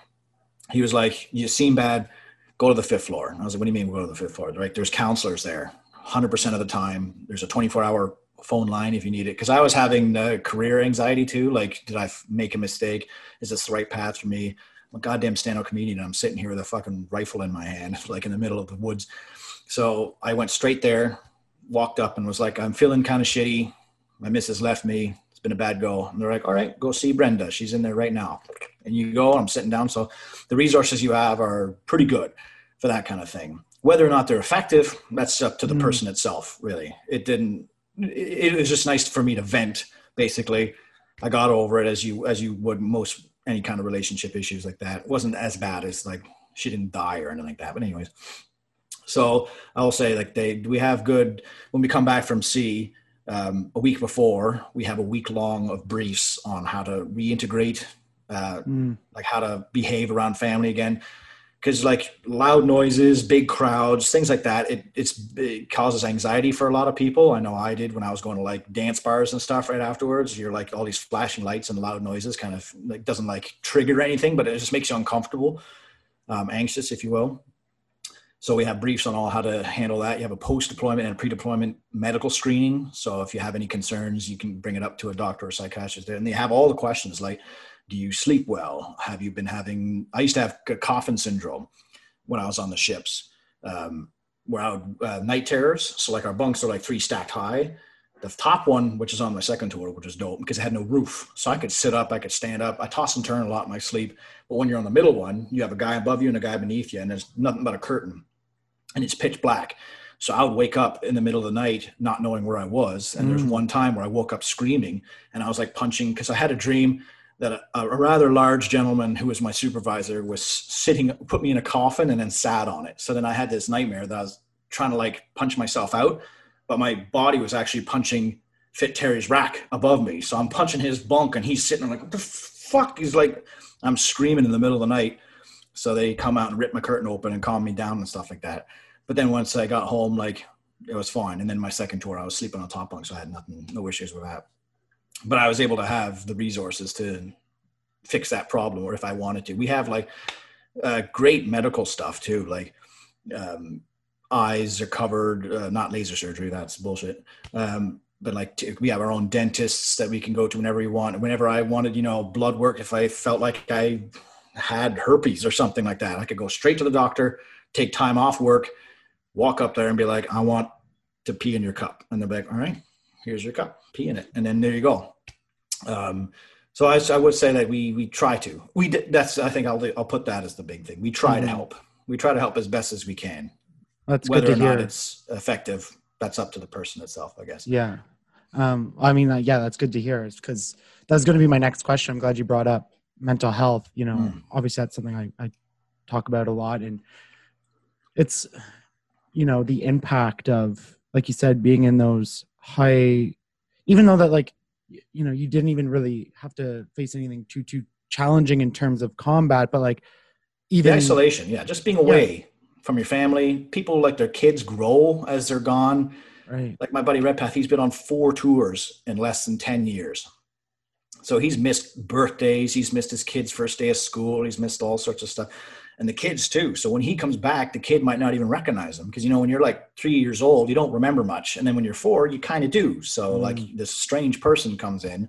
he was like, "You seem bad. Go to the fifth floor." And I was like, "What do you mean go to the fifth floor?" Right? There's counselors there, hundred percent of the time. There's a 24 hour phone line if you need it. Because I was having uh, career anxiety too. Like, did I make a mistake? Is this the right path for me? I'm a goddamn stand-up comedian. And I'm sitting here with a fucking rifle in my hand, (laughs) like in the middle of the woods. So I went straight there, walked up, and was like, "I'm feeling kind of shitty. My missus left me. It's been a bad go." And they're like, "All right, go see Brenda. She's in there right now." And you go. I'm sitting down. So the resources you have are pretty good for that kind of thing. Whether or not they're effective, that's up to the Mm. person itself. Really, it didn't. It, was just nice for me to vent. Basically, I got over it as you as you would most any kind of relationship issues like that. It wasn't as bad as like she didn't die or anything like that. But anyways, so I'll say like they we have good when we come back from sea. Um, a week before, we have a week long of briefs on how to reintegrate uh, Mm. like how to behave around family again. Because like loud noises big crowds things like that it, it's it causes anxiety for a lot of people. I know i did when i was going to like dance bars and stuff right afterwards. You're like all these flashing lights and loud noises kind of like doesn't like trigger anything but it just makes you uncomfortable um, anxious if you will. So we have briefs on all how to handle that. You have a post-deployment and a pre-deployment medical screening. So if you have any concerns you can bring it up to a doctor or psychiatrist there and they have all the questions like do you sleep well? Have you been having? I used to have coffin syndrome when I was on the ships, um, where I would uh, night terrors. So like our bunks are like three stacked high. The top one, which is on my second tour, which is dope because it had no roof, so I could sit up, I could stand up. I toss and turn a lot in my sleep. But when you're on the middle one, you have a guy above you and a guy beneath you, and there's nothing but a curtain, and it's pitch black. So I would wake up in the middle of the night not knowing where I was. And there's Mm. one time where I woke up screaming and I was like punching because I had a dream that a, a rather large gentleman who was my supervisor was sitting, put me in a coffin and then sat on it. So then I had this nightmare that I was trying to like punch myself out, but my body was actually punching Fit Terry's rack above me. So I'm punching his bunk and he's sitting there like, what the fuck? He's like, I'm screaming in the middle of the night. So they come out and rip my curtain open and calm me down and stuff like that. But then once I got home, like it was fine. And then my second tour, I was sleeping on top bunk, so I had nothing, no issues with that. But I was able to have the resources to fix that problem, or if I wanted to. We have like uh, great medical stuff too, like um, eyes are covered, uh, not laser surgery, that's bullshit. Um, but like we have our own dentists that we can go to whenever we want. Whenever I wanted, you know, blood work, if I felt like I had herpes or something like that, I could go straight to the doctor, take time off work, walk up there and be like, I want to pee in your cup. And they're like, all right, here's your cup, pee in it. And then there you go. Um, so I, I would say that we, we try to, we, that's, I think I'll, I'll put that as the big thing. We try to Mhm. help. We try to help as best as we can. That's Whether good or to not it's effective, that's up to the person itself, I guess. Yeah. Um, I mean, uh, yeah, that's good to hear because that's going to be my next question. I'm glad you brought up mental health. You know, Mm. obviously that's something I, I talk about a lot and it's, you know, the impact of, like you said, being in those high, even though that like, you know, you didn't even really have to face anything too, too challenging in terms of combat, but like The even isolation, yeah, just being away from your family. People like their kids grow as they're gone. right. like my buddy Redpath, he's been on four tours in less than 10 years. So he's missed birthdays, he's missed his kid's first day of school, he's missed all sorts of stuff. And the kids too. So when he comes back, the kid might not even recognize him. Because you know, when you're like three years old, you don't remember much. And then when you're four, you kind of do. So Mm. like this strange person comes in.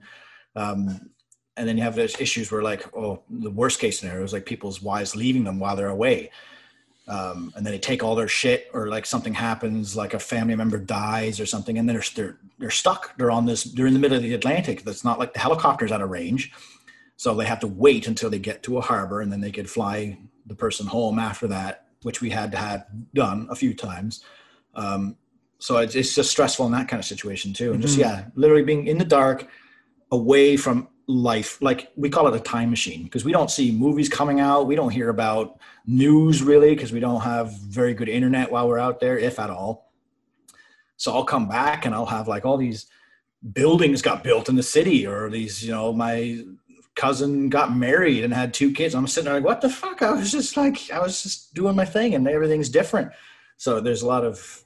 Um, and then you have those issues where like, oh, the worst case scenario is like people's wives leaving them while they're away. um, and then they take all their shit or like something happens like a family member dies or something and then they're, they're they're stuck they're on this they're in the middle of the atlantic that's not like the helicopter's out of range so they have to wait until they get to a harbor and then they could fly the person home after that which we had to have done a few times. Um, so it's, it's just stressful in that kind of situation too. And just Mhm. yeah literally being in the dark away from life like we call it a time machine because we don't see movies coming out. We don't hear about news really because we don't have very good internet while we're out there if at all. So i'll come back and i'll have like all these buildings got built in the city or these you know my cousin got married and had two kids. I'm sitting there like what the fuck? I was just like i was just doing my thing and everything's different. So there's a lot of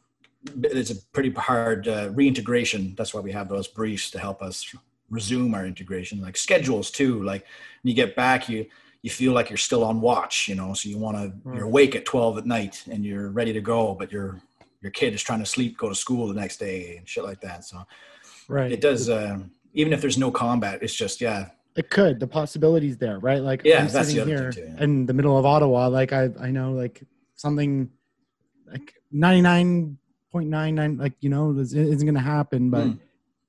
it's a pretty hard uh, reintegration. That's why we have those briefs to help us resume our integration like schedules too. Like when you get back you you feel like you're still on watch you know so you want to you're awake at 12 at night and you're ready to go but your your kid is trying to sleep go to school the next day and shit like that. So right. it does uh, even if there's no combat it's just yeah it could the possibilities there right like Yeah, I'm sitting here too, yeah. in the middle of ottawa like i i know like something like 99.99 like you know is- isn't gonna happen but Mm.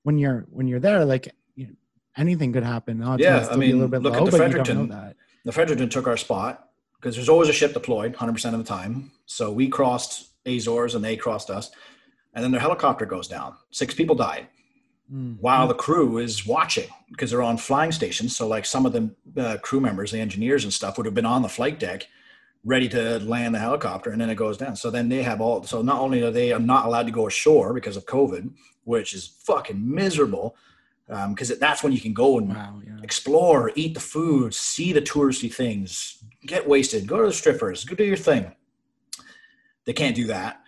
when you're when you're there like you know, anything could happen Odds Yeah, I still be a mean, little bit look at the but don't know Fredericton. that. the Fredericton took our spot because there's always a ship deployed 100% of the time. So we crossed Azores and they crossed us. And then their helicopter goes down. Six people died Mm. while the crew is watching because they're on flying stations. So, like some of the uh, crew members, the engineers and stuff, would have been on the flight deck ready to land the helicopter and then it goes down. So then they have all, so not only are they not allowed to go ashore because of COVID, which is fucking miserable because that's when you can go and wow yeah explore, eat the food, see the touristy things, get wasted, go to the strippers, go do your thing. They can't do that.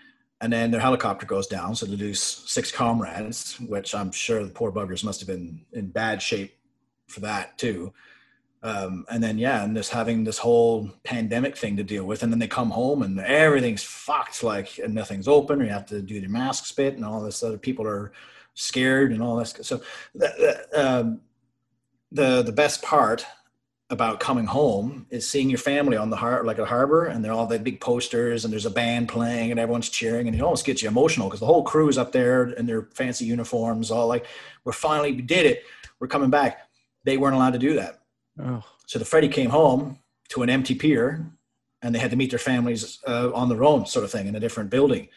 And then their helicopter goes down, so they lose six comrades, which I'm sure the poor buggers must have been in bad shape for that too. Um, and then yeah, and just having this whole pandemic thing to deal with, and then they come home and everything's fucked, like and nothing's open, or you have to do your mask spit, and all this other people are scared and all this. So that, that, um, the the best part about coming home is seeing your family on the har- like a harbor and they're all the big posters and there's a band playing and everyone's cheering and it almost gets you emotional because the whole crew is up there in their fancy uniforms all like we're finally we did it. We're coming back. They weren't allowed to do that. Oh so the Freddie came home to an empty pier and they had to meet their families uh, on their own sort of thing in a different building.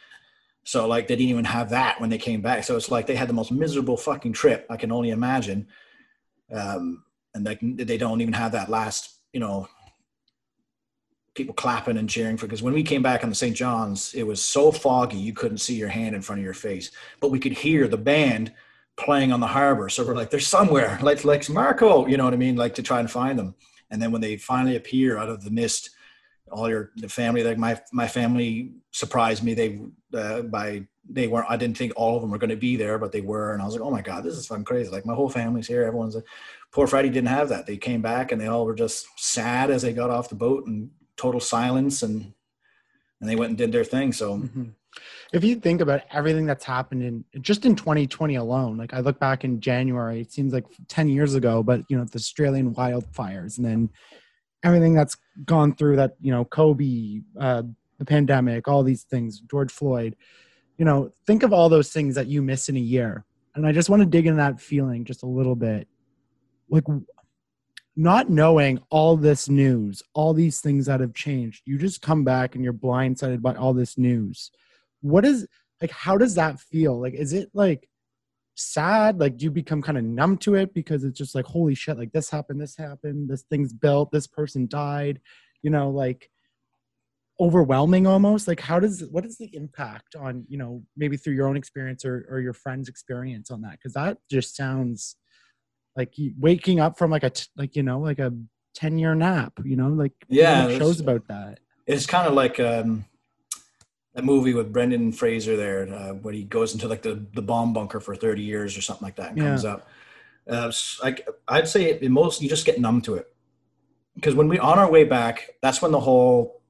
So like they didn't even have that when they came back. So it's like they had the most miserable fucking trip i can only imagine. Um, and like they don't even have that last you know people clapping and cheering for because when we came back on the st john's it was so foggy you couldn't see your hand in front of your face. But we could hear the band playing on the harbor. So we're like they're somewhere. Like like marco you know what i mean? Like to try and find them. And then when they finally appear out of the mist all your the family like my my family surprised me. They uh, by they weren't i didn't think all of them were going to be there but they were. And i was like oh my god this is fucking crazy. Like my whole family's here. Everyone's poor freddie didn't have that they came back and they all were just sad as they got off the boat and total silence and and they went and did their thing so Mhm. If you think about everything that's happened in just in 2020 alone, like I look back in January, it seems like 10 years ago, but you know, the Australian wildfires and then everything that's gone through that, you know, Kobe, uh, the pandemic, all these things, George Floyd, you know, think of all those things that you miss in a year. And I just want to dig in that feeling just a little bit. Like not knowing all this news, all these things that have changed, you just come back and you're blindsided by all this news. What is like, how does that feel? Like, is it like sad? Like, do you become kind of numb to it because it's just like, holy shit, like this happened, this happened, this thing's built, this person died, you know, like overwhelming almost? Like, how does, what is the impact on, you know, maybe through your own experience or, or your friend's experience on that? Cause that just sounds like waking up from like a, t- like, you know, like a 10 year nap, you know, like Yeah, shows about that. it's kind of like um that movie with Brendan Fraser there, uh, when he goes into like the, the bomb bunker for 30 years or something like that and Yeah. comes up. Uh, like I'd say it, most you just get numb to it because when we on our way back, that's when the whole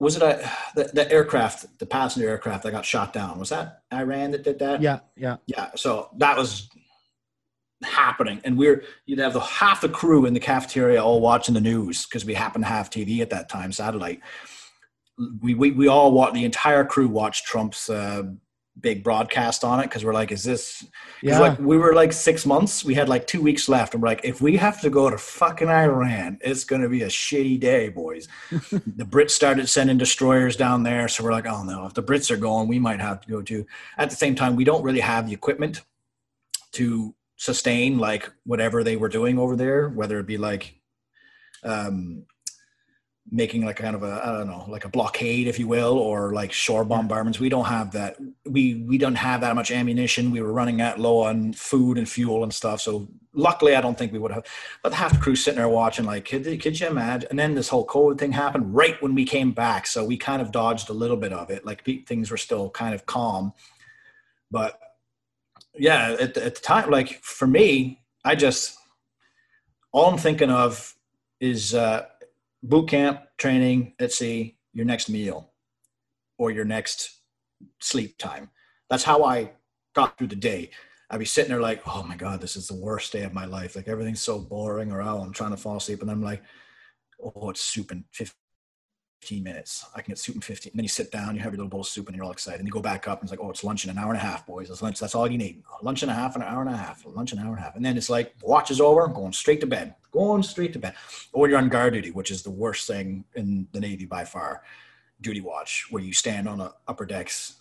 was it a the, the aircraft, the passenger aircraft that got shot down. Was that Iran that did that? Yeah. Yeah. yeah. So that was happening, and we're you'd have the half the crew in the cafeteria all watching the news because we happened to have TV at that time, satellite. We we we all watched the entire crew watched Trump's uh, big broadcast on it because we're like, is this Yeah. Like we were like six months. We had like two weeks left, and we're like, if we have to go to fucking Iran, it's gonna be a shitty day, boys. (laughs) the Brits started sending destroyers down there, so we're like, oh no, if the Brits are going, we might have to go too. At the same time, we don't really have the equipment to sustain like whatever they were doing over there, whether it be like um, making like kind of a I don't know, like a blockade, if you will, or like shore bombardments. We don't have that. We we don't have that much ammunition. We were running out low on food and fuel and stuff. So luckily, I don't think we would have. But half the crew sitting there watching, like, could, could you imagine? And then this whole COVID thing happened right when we came back. So we kind of dodged a little bit of it. Like things were still kind of calm, but yeah, at, the- at the time, like for me, I just all I'm thinking of is uh, boot camp training at sea, your next meal, or your next sleep time. That's how I got through the day. I'd be sitting there like, oh my god, this is the worst day of my life. Like everything's so boring, or oh, I'm trying to fall asleep, and I'm like, oh, it's soup 15 minutes. I can get soup in 15. And then you sit down, you have your little bowl of soup, and you're all excited. And you go back up, and it's like, oh, it's lunch in an hour and a half, boys. It's lunch. That's all you need. Lunch and a half, an hour and a half. Lunch in an hour and a half. And then it's like, watch is over, going straight to bed. Going straight to bed. Or you're on guard duty, which is the worst thing in the Navy by far. Duty watch, where you stand on the upper decks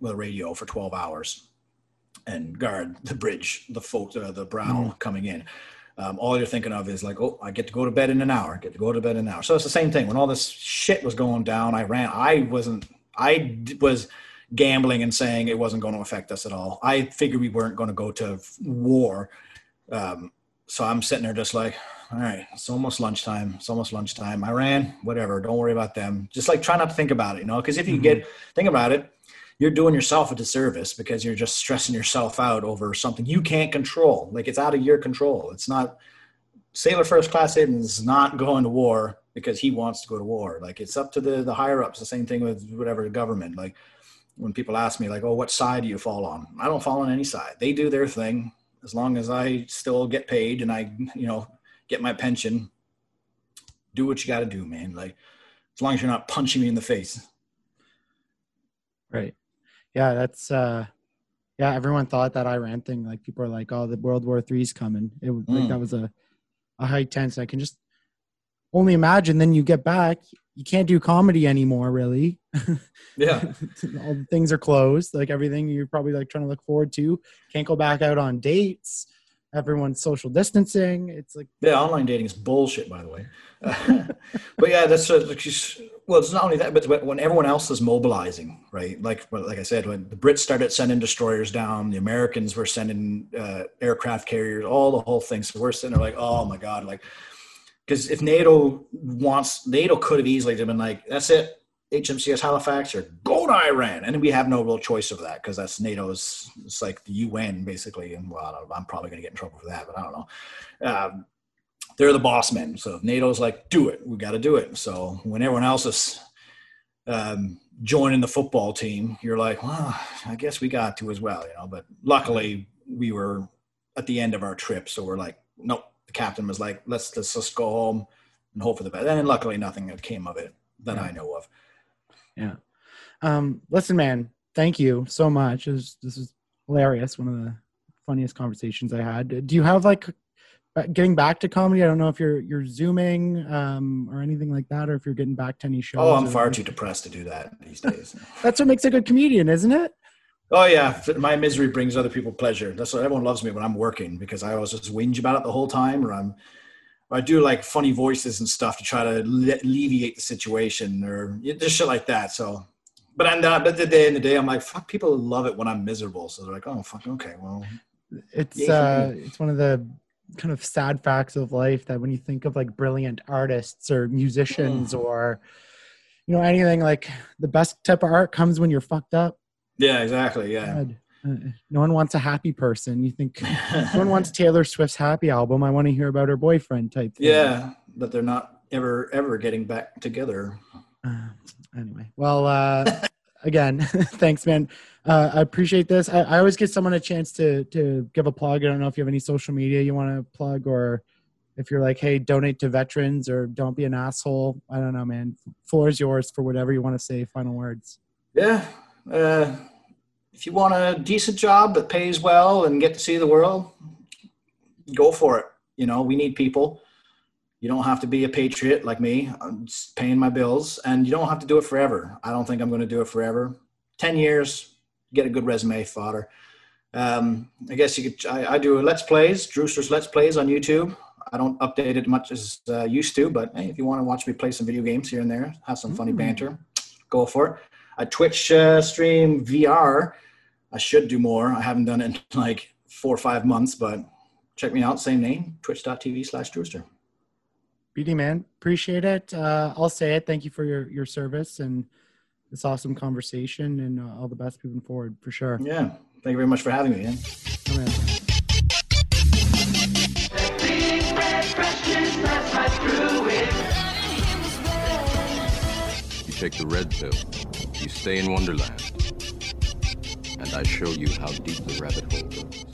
with a radio for 12 hours and guard the bridge, the folk, uh, the brow coming in. Um, all you're thinking of is like, oh, I get to go to bed in an hour. Get to go to bed in an hour. So it's the same thing. When all this shit was going down, Iran. I wasn't. I was gambling and saying it wasn't going to affect us at all. I figured we weren't going to go to war. Um, so I'm sitting there just like, all right, it's almost lunchtime. It's almost lunchtime. Iran, whatever. Don't worry about them. Just like try not to think about it, you know, because if you get think about it, you're doing yourself a disservice because you're just stressing yourself out over something you can't control. Like it's out of your control. It's not sailor first class is not going to war because he wants to go to war. Like it's up to the the higher ups. The same thing with whatever government. Like when people ask me, like, "Oh, what side do you fall on?" I don't fall on any side. They do their thing. As long as I still get paid and I, you know, get my pension, do what you got to do, man. Like as long as you're not punching me in the face. Right. Yeah, that's uh yeah, everyone thought that Iran thing, like people are like, Oh, the World War Three's coming. It was like Mm. that was a a high tense. I can just only imagine then you get back, you can't do comedy anymore, really. (laughs) Yeah. All the things are closed, like everything you're probably like trying to look forward to. Can't go back out on dates. Everyone's social distancing. It's like Yeah, online dating is bullshit, by the way. (laughs) but yeah, that's uh, like just, well, it's not only that, but when- everyone else is mobilizing, right? Like, like I said, when the Brits started sending destroyers down, the Americans were sending uh, aircraft carriers, all the whole thing. So we're sitting there like, oh my god, like, because if NATO wants, NATO could have easily been like, that's it, HMCS Halifax or go to Iran, and we have no real choice of that because that's NATO's. It's like the UN basically, and well, I'm probably going to get in trouble for that, but I don't know. Um, they're the boss men. So NATO's like, do it, we got to do it. So when everyone else is um, joining the football team, you're like, well, I guess we got to as well, you know. But luckily, we were at the end of our trip, so we're like, nope. The captain was like, let's let's just go home and hope for the best. And luckily, nothing came of it that I know of. Yeah. Um, listen, man, thank you so much. Was, this is hilarious. One of the funniest conversations I had. Do you have like getting back to comedy? I don't know if you're you're zooming um, or anything like that, or if you're getting back to any shows. Oh, I'm far too depressed to do that these days. (laughs) That's what makes a good comedian, isn't it? Oh yeah, my misery brings other people pleasure. That's what everyone loves me when I'm working because I always just whinge about it the whole time, or I'm, or I do like funny voices and stuff to try to alle- alleviate the situation, or just shit like that. So, but I'm not. But the end of the day, I'm like, fuck. People love it when I'm miserable, so they're like, oh fuck, okay, well, It's uh, it's one of the kind of sad facts of life that when you think of like brilliant artists or musicians Mm. or you know anything like the best type of art comes when you're fucked up. yeah, exactly, yeah. God. Uh, no one wants a happy person. You think (laughs) no one wants Taylor Swift's happy album. I want to hear about her boyfriend type thing. yeah, but they're not ever ever getting back together. Uh, anyway, well, uh, (laughs) again, (laughs) thanks, man. Uh, I appreciate this. I, I always give someone a chance to to give a plug. I don't know if you have any social media you want to plug, or if you're like, hey, donate to veterans, or don't be an asshole. I don't know, man. Floor is yours for whatever you want to say. Final words. Yeah. Uh, if you want a decent job that pays well and get to see the world, go for it. You know, we need people. You don't have to be a patriot like me. I'm paying my bills, and you don't have to do it forever. I don't think I'm going to do it forever. Ten years, get a good resume fodder. Um, I guess you could. I, I do let's plays, Drewster's let's plays on YouTube. I don't update it much as uh, used to, but hey, if you want to watch me play some video games here and there, have some funny Mm. banter, go for it. I Twitch uh, stream VR. I should do more. I haven't done it in (laughs) like four or five months, but check me out. Same name, twitch.tv slash Drewster. BD man, appreciate it. Uh, I'll say it. Thank you for your your service and this awesome conversation, and uh, all the best moving forward for sure. Yeah. Thank you very much for having me. Man. Man. You take the red pill. You stay in Wonderland. And I show you how deep the rabbit hole goes.